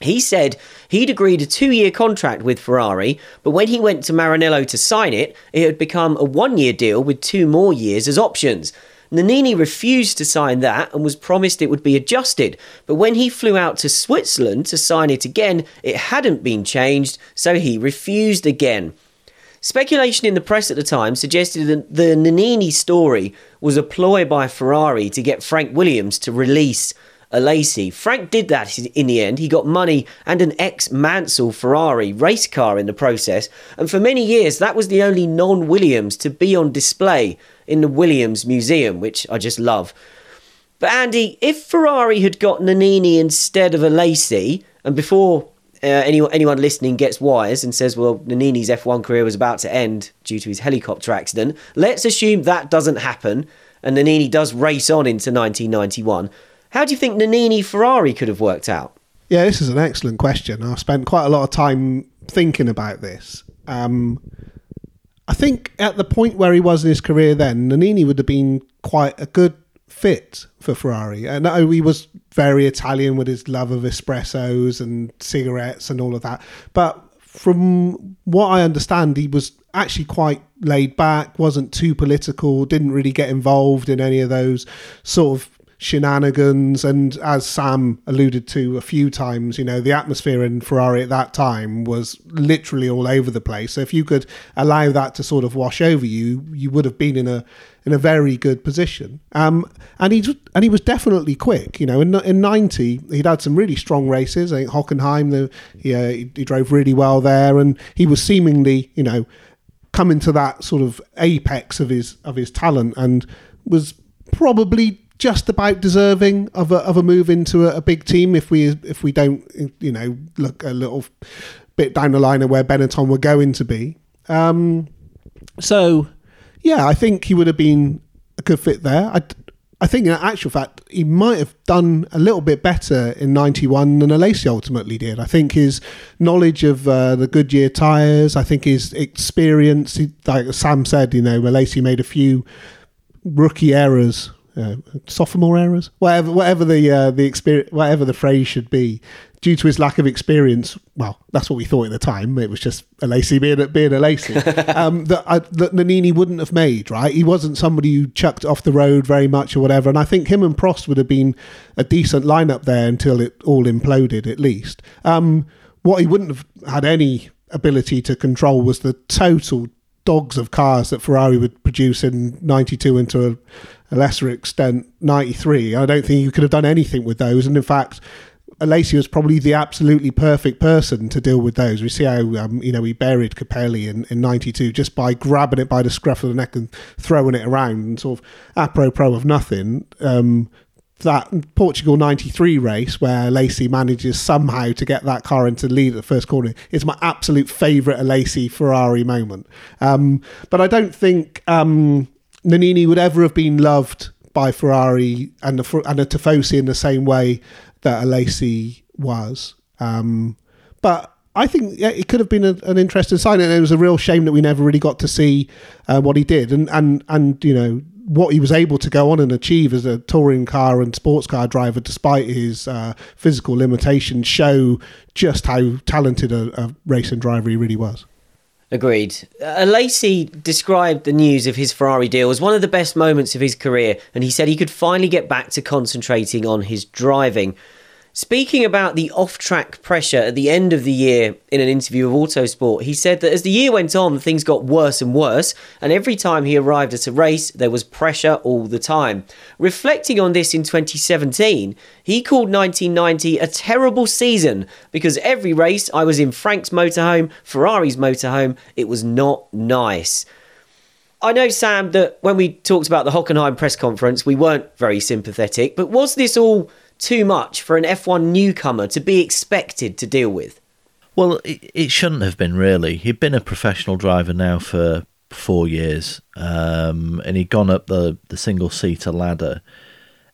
He said he'd agreed a two year contract with Ferrari, but when he went to Maranello to sign it, it had become a one year deal with two more years as options. Nannini refused to sign that and was promised it would be adjusted, but when he flew out to Switzerland to sign it again, it hadn't been changed, so he refused again. Speculation in the press at the time suggested that the Nannini story was a ploy by Ferrari to get Frank Williams to release Alesi. Frank did that in the end. He got money and an ex Mansell Ferrari race car in the process, and for many years that was the only non Williams to be on display in the Williams Museum, which I just love. But Andy, if Ferrari had got Nannini instead of Alesi, and before uh, anyone, anyone listening gets wise and says, well, Nannini's F1 career was about to end due to his helicopter accident, let's assume that doesn't happen and Nannini does race on into 1991. How do you think Nannini Ferrari could have worked out? Yeah, this is an excellent question. I've spent quite a lot of time thinking about this. Um, I think at the point where he was in his career then, Nannini would have been quite a good fit for Ferrari. And he was very Italian with his love of espressos and cigarettes and all of that. But from what I understand, he was actually quite laid back, wasn't too political, didn't really get involved in any of those sort of shenanigans. And as Sam alluded to a few times, you know, the atmosphere in Ferrari at that time was literally all over the place. So if you could allow that to sort of wash over you, you would have been in a in a very good position. Um, and he and he was definitely quick. You know, in in ninety, he'd had some really strong races. I think Hockenheim, the yeah, he, he drove really well there, and he was seemingly, you know, coming to that sort of apex of his of his talent, and was probably just about deserving of a of a move into a, a, big team if we if we don't you know look a little bit down the line of where Benetton were going to be. Um, so yeah, I think he would have been a good fit there. I, I think in actual fact he might have done a little bit better in '91 than Alesi ultimately did. I think his knowledge of uh, the Goodyear tyres, I think his experience, like Sam said, you know, Alesi made a few rookie errors uh, sophomore errors, whatever, whatever the uh, the experience, whatever the phrase should be, due to his lack of experience. Well, that's what we thought at the time. It was just Alesi being being Alesi um, that uh, that Nannini wouldn't have made. Right, he wasn't somebody who chucked off the road very much or whatever. And I think him and Prost would have been a decent lineup there until it all imploded. At least, um, what he wouldn't have had any ability to control was the total dogs of cars that Ferrari would produce in 92 into a, a lesser extent 93. I don't think you could have done anything with those. And in fact, Alesi was probably the absolutely perfect person to deal with those. We see how um, you know he buried Capelli in, in '92 just by grabbing it by the scruff of the neck and throwing it around and sort of apropos of nothing. Um, that Portugal 93 race where Alesi manages somehow to get that car into the lead at the first corner is my absolute favourite Alesi Ferrari moment. Um, but I don't think um, Nannini would ever have been loved by Ferrari and the, and a Tifosi in the same way that Alesi was. Um, but I think yeah, it could have been a, an interesting sign, and it was a real shame that we never really got to see uh, what he did, and and and you know what he was able to go on and achieve as a touring car and sports car driver, despite his uh, physical limitations, show just how talented a, a racing driver he really was. Agreed. Uh, Alesi described the news of his Ferrari deal as one of the best moments of his career, and he said he could finally get back to concentrating on his driving. Speaking about the off track pressure at the end of the year in an interview with Autosport, he said that as the year went on, things got worse and worse, and every time he arrived at a race, there was pressure all the time. Reflecting on this in 2017, he called 1990 a terrible season because every race I was in Frank's motorhome, Ferrari's motorhome, it was not nice. I know, Sam, that when we talked about the Hockenheim press conference, we weren't very sympathetic, but was this all too much for an F1 newcomer to be expected to deal with? Well, it, it shouldn't have been really. He'd been a professional driver now for four years, um, and he'd gone up the, the single seater ladder.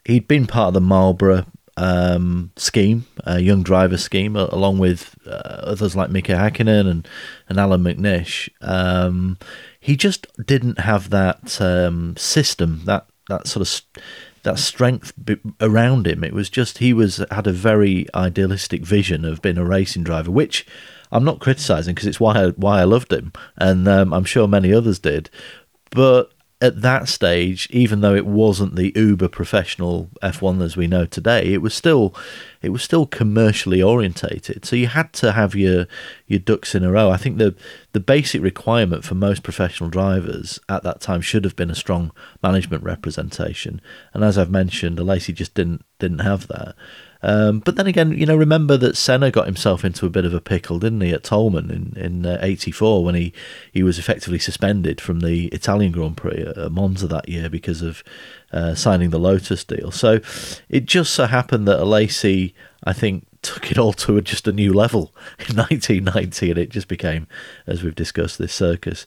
He'd been part of the Marlboro um, scheme, a young driver scheme, along with uh, others like Mika Hakkinen and, and Allan McNish. Um, he just didn't have that um, system, that that sort of that strength around him. It was just he was had a very idealistic vision of being a racing driver, which I'm not criticizing because it's why I, why I loved him, and um, I'm sure many others did. But at that stage, even though it wasn't the uber professional F1 as we know today, it was still it was still commercially orientated. So you had to have your your ducks in a row. I think the the basic requirement for most professional drivers at that time should have been a strong management representation. And as I've mentioned, Alesi just didn't didn't have that. Um, but then again, you know, remember that Senna got himself into a bit of a pickle, didn't he, at Toleman in in '84 uh, when he he was effectively suspended from the Italian Grand Prix at Monza that year because of uh, signing the Lotus deal. So it just so happened that Alesi, I think, took it all to just a new level in 1990, and it just became, as we've discussed, this circus.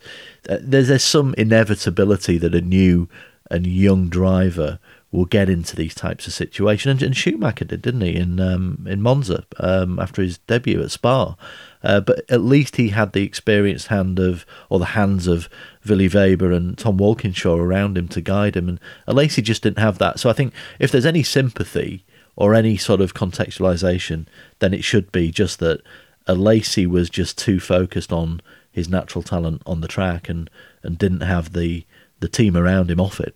Uh, there's there's some inevitability that a new and young driver will get into these types of situations. And, and Schumacher did, didn't he, in um, in Monza um, after his debut at Spa. Uh, but at least he had the experienced hand of, or the hands of Willi Weber and Tom Walkinshaw around him to guide him. And Alesi just didn't have that. So I think if there's any sympathy or any sort of contextualization, then it should be just that Alesi was just too focused on his natural talent on the track and, and didn't have the, the team around him off it.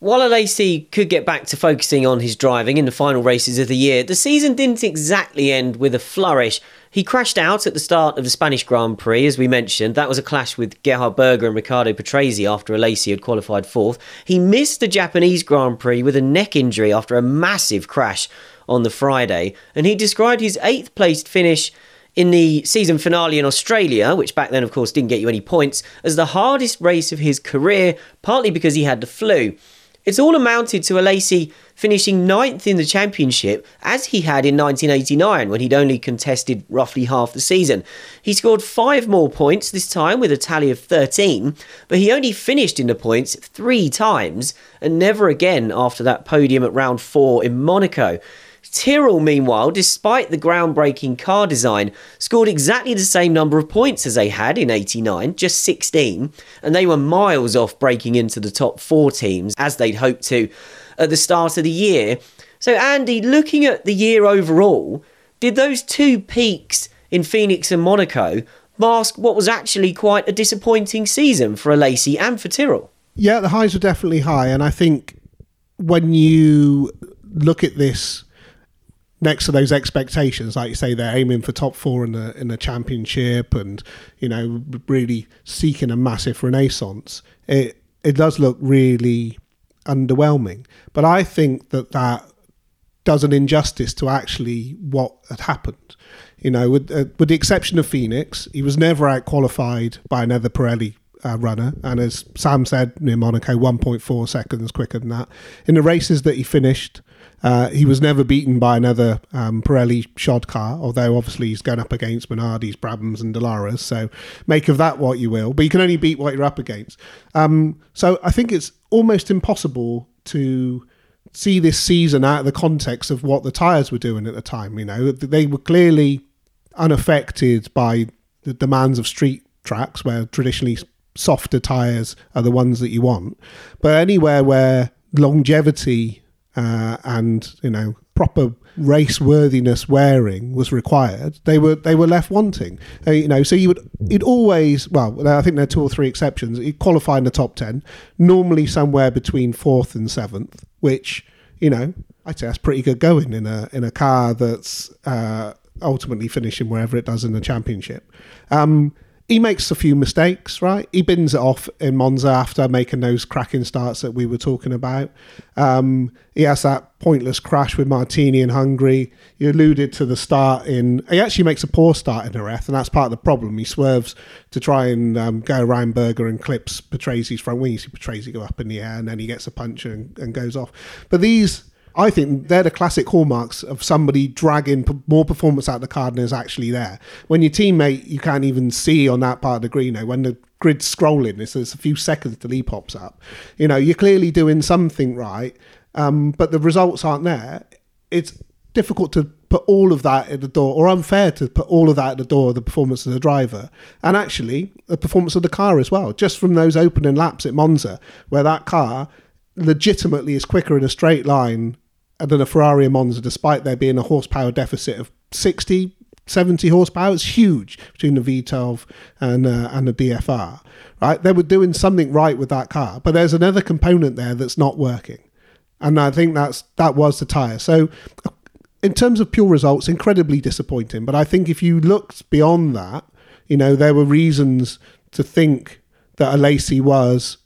While Alesi could get back to focusing on his driving in the final races of the year, the season didn't exactly end with a flourish. He crashed out at the start of the Spanish Grand Prix, as we mentioned. That was a clash with Gerhard Berger and Riccardo Patrese after Alesi had qualified fourth. He missed the Japanese Grand Prix with a neck injury after a massive crash on the Friday, and he described his eighth placed finish in the season finale in Australia, which back then, of course, didn't get you any points, as the hardest race of his career, partly because he had the flu. It's all amounted to Alesi finishing ninth in the championship as he had in 1989 when he'd only contested roughly half the season. He scored five more points this time with a tally of 13, but he only finished in the points three times and never again after that podium at round four in Monaco. Tyrrell, meanwhile, despite the groundbreaking car design, scored exactly the same number of points as they had in 89, just 16, and they were miles off breaking into the top four teams as they'd hoped to at the start of the year. So, Andy, looking at the year overall, did those two peaks in Phoenix and Monaco mask what was actually quite a disappointing season for Alesi and for Tyrrell? Yeah, the highs were definitely high, and I think when you look at this next to those expectations, like you say, they're aiming for top four in the in the championship, and you know, really seeking a massive renaissance. It it does look really underwhelming, but I think that that does an injustice to actually what had happened. You know, with uh, with the exception of Phoenix, he was never out qualified by another Pirelli uh, runner, and as Sam said, near Monaco, 1.4 seconds quicker than that. In the races that he finished, uh, he was never beaten by another um, Pirelli shod car, although obviously he's going up against Minardis, Brabhams, and Dallaras. So make of that what you will. But you can only beat what you're up against. Um, so I think it's almost impossible to see this season out of the context of what the tyres were doing at the time. You know, they were clearly unaffected by the demands of street tracks, where traditionally softer tyres are the ones that you want. But anywhere where longevity uh, and you know proper race worthiness wearing was required, they were they were left wanting. Uh, you know, so you would it always well, I think there are two or three exceptions. You qualify in the top ten, normally somewhere between fourth and seventh, which you know I'd say that's pretty good going in a in a car that's uh, ultimately finishing wherever it does in the championship. Um, he makes a few mistakes, right? He bins it off in Monza after making those cracking starts that we were talking about. Um, he has that pointless crash with Martini in Hungary. You alluded to the start in. He actually makes a poor start in Jerez, and that's part of the problem. He swerves to try and um, go around Berger and clips Patrese's front wing. You see Patrese go up in the air, and then he gets a punch and, and goes off. But these I think they're the classic hallmarks of somebody dragging p- more performance out of the car than is actually there. When your teammate you can't even see on that part of the green, you know, when the grid's scrolling, it's, it's a few seconds till he pops up. You know, you're clearly doing something right, um, but the results aren't there. It's difficult to put all of that at the door, or unfair to put all of that at the door of the performance of the driver, and actually the performance of the car as well. Just from those opening laps at Monza, where that car legitimately is quicker in a straight line than a Ferrari and Monza, despite there being a horsepower deficit of 60, 70 horsepower. It's huge between the V12 and uh, and the DFR. Right, they were doing something right with that car, but there's another component there that's not working, and I think that's that was the tire. So, in terms of pure results, incredibly disappointing. But I think if you looked beyond that, you know, there were reasons to think that Alesi was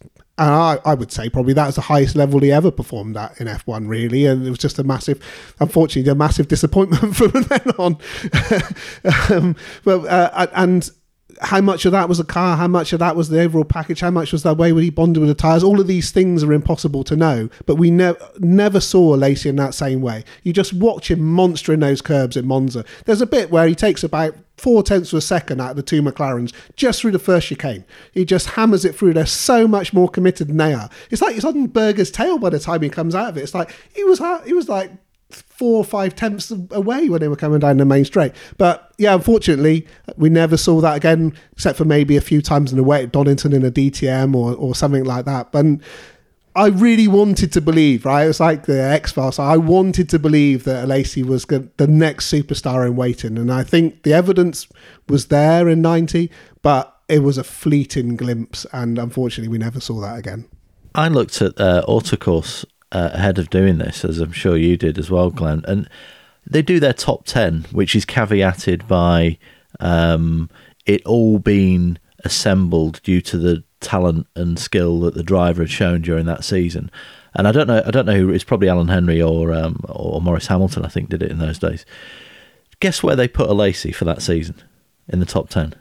and I, I would say probably that was the highest level he ever performed at in F1, really. And it was just a massive, unfortunately, a massive disappointment from then on. um, but uh, and how much of that was a car, how much of that was the overall package, how much was that way when he bonded with the tyres. All of these things are impossible to know, but we never never saw Alesi in that same way. You just watch him monstering those curbs at Monza. There's a bit where he takes about four tenths of a second out of the two McLarens just through the first chicane. He just hammers it through. They're so much more committed than they are. It's like he's on Berger's tail by the time he comes out of it. It's like he was he was like four or five tenths away when they were coming down the main straight. But yeah, unfortunately, we never saw that again, except for maybe a few times in the wet at Donington in a DTM or, or something like that. But I really wanted to believe, right? It was like the X Files. I wanted to believe that Alesi was the next superstar in waiting. And I think the evidence was there in 90, but it was a fleeting glimpse. And unfortunately, we never saw that again. I looked at uh, Autocourse uh, ahead of doing this, as I'm sure you did as well, Glenn. And they do their top 10, which is caveated by um, it all being assembled due to the talent and skill that the driver had shown during that season. And I don't know, I don't know who it's probably Alan Henry or um, or Maurice Hamilton, I think, did it in those days. Guess where they put Alesi for that season in the top ten?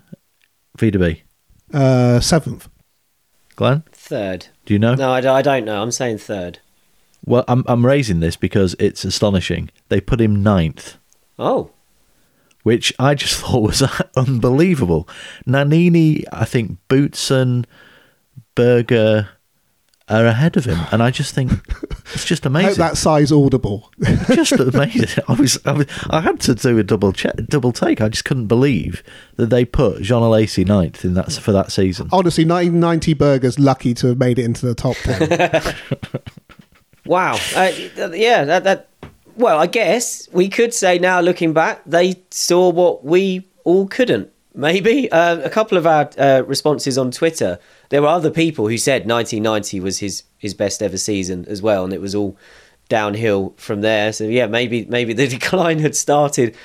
VDB. Uh, seventh. Glenn. Third. Do you know? No, I, I don't know. I'm saying third. Well, I'm I'm raising this because it's astonishing. They put him ninth. Oh. Which I just thought was unbelievable. Nannini, I think Boutsen, Berger are ahead of him, and I just think it's just amazing. that size audible, just amazing. I was, I was, I had to do a double check, double take. I just couldn't believe that they put Jean Alesi ninth in that for that season. Honestly, 1990 Berger's lucky to have made it into the top ten. Wow. Uh, yeah, that, that. Well, I guess we could say now, looking back, they saw what we all couldn't. Maybe uh, a couple of our uh, responses on Twitter. There were other people who said 1990 was his his best ever season as well, and it was all downhill from there. So yeah, maybe maybe the decline had started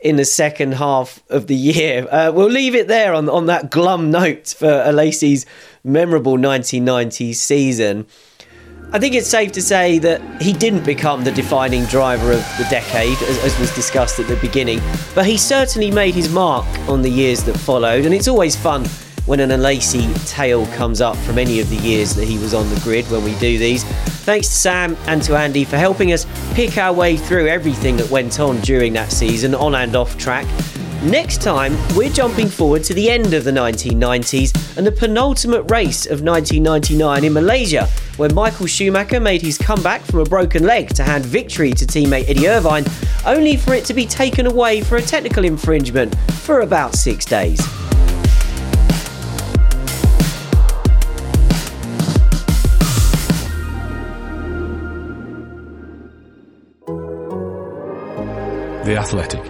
in the second half of the year. Uh, we'll leave it there on on that glum note for Alesi's memorable 1990 season. I think it's safe to say that he didn't become the defining driver of the decade, as, as, was discussed at the beginning, but he certainly made his mark on the years that followed, and it's always fun when an Alesi tale comes up from any of the years that he was on the grid when we do these. Thanks to Sam and to Andy for helping us pick our way through everything that went on during that season, on and off track. Next time, we're jumping forward to the end of the 1990s and the penultimate race of 1999 in Malaysia, where Michael Schumacher made his comeback from a broken leg to hand victory to teammate Eddie Irvine, only for it to be taken away for a technical infringement for about six days. The Athletic.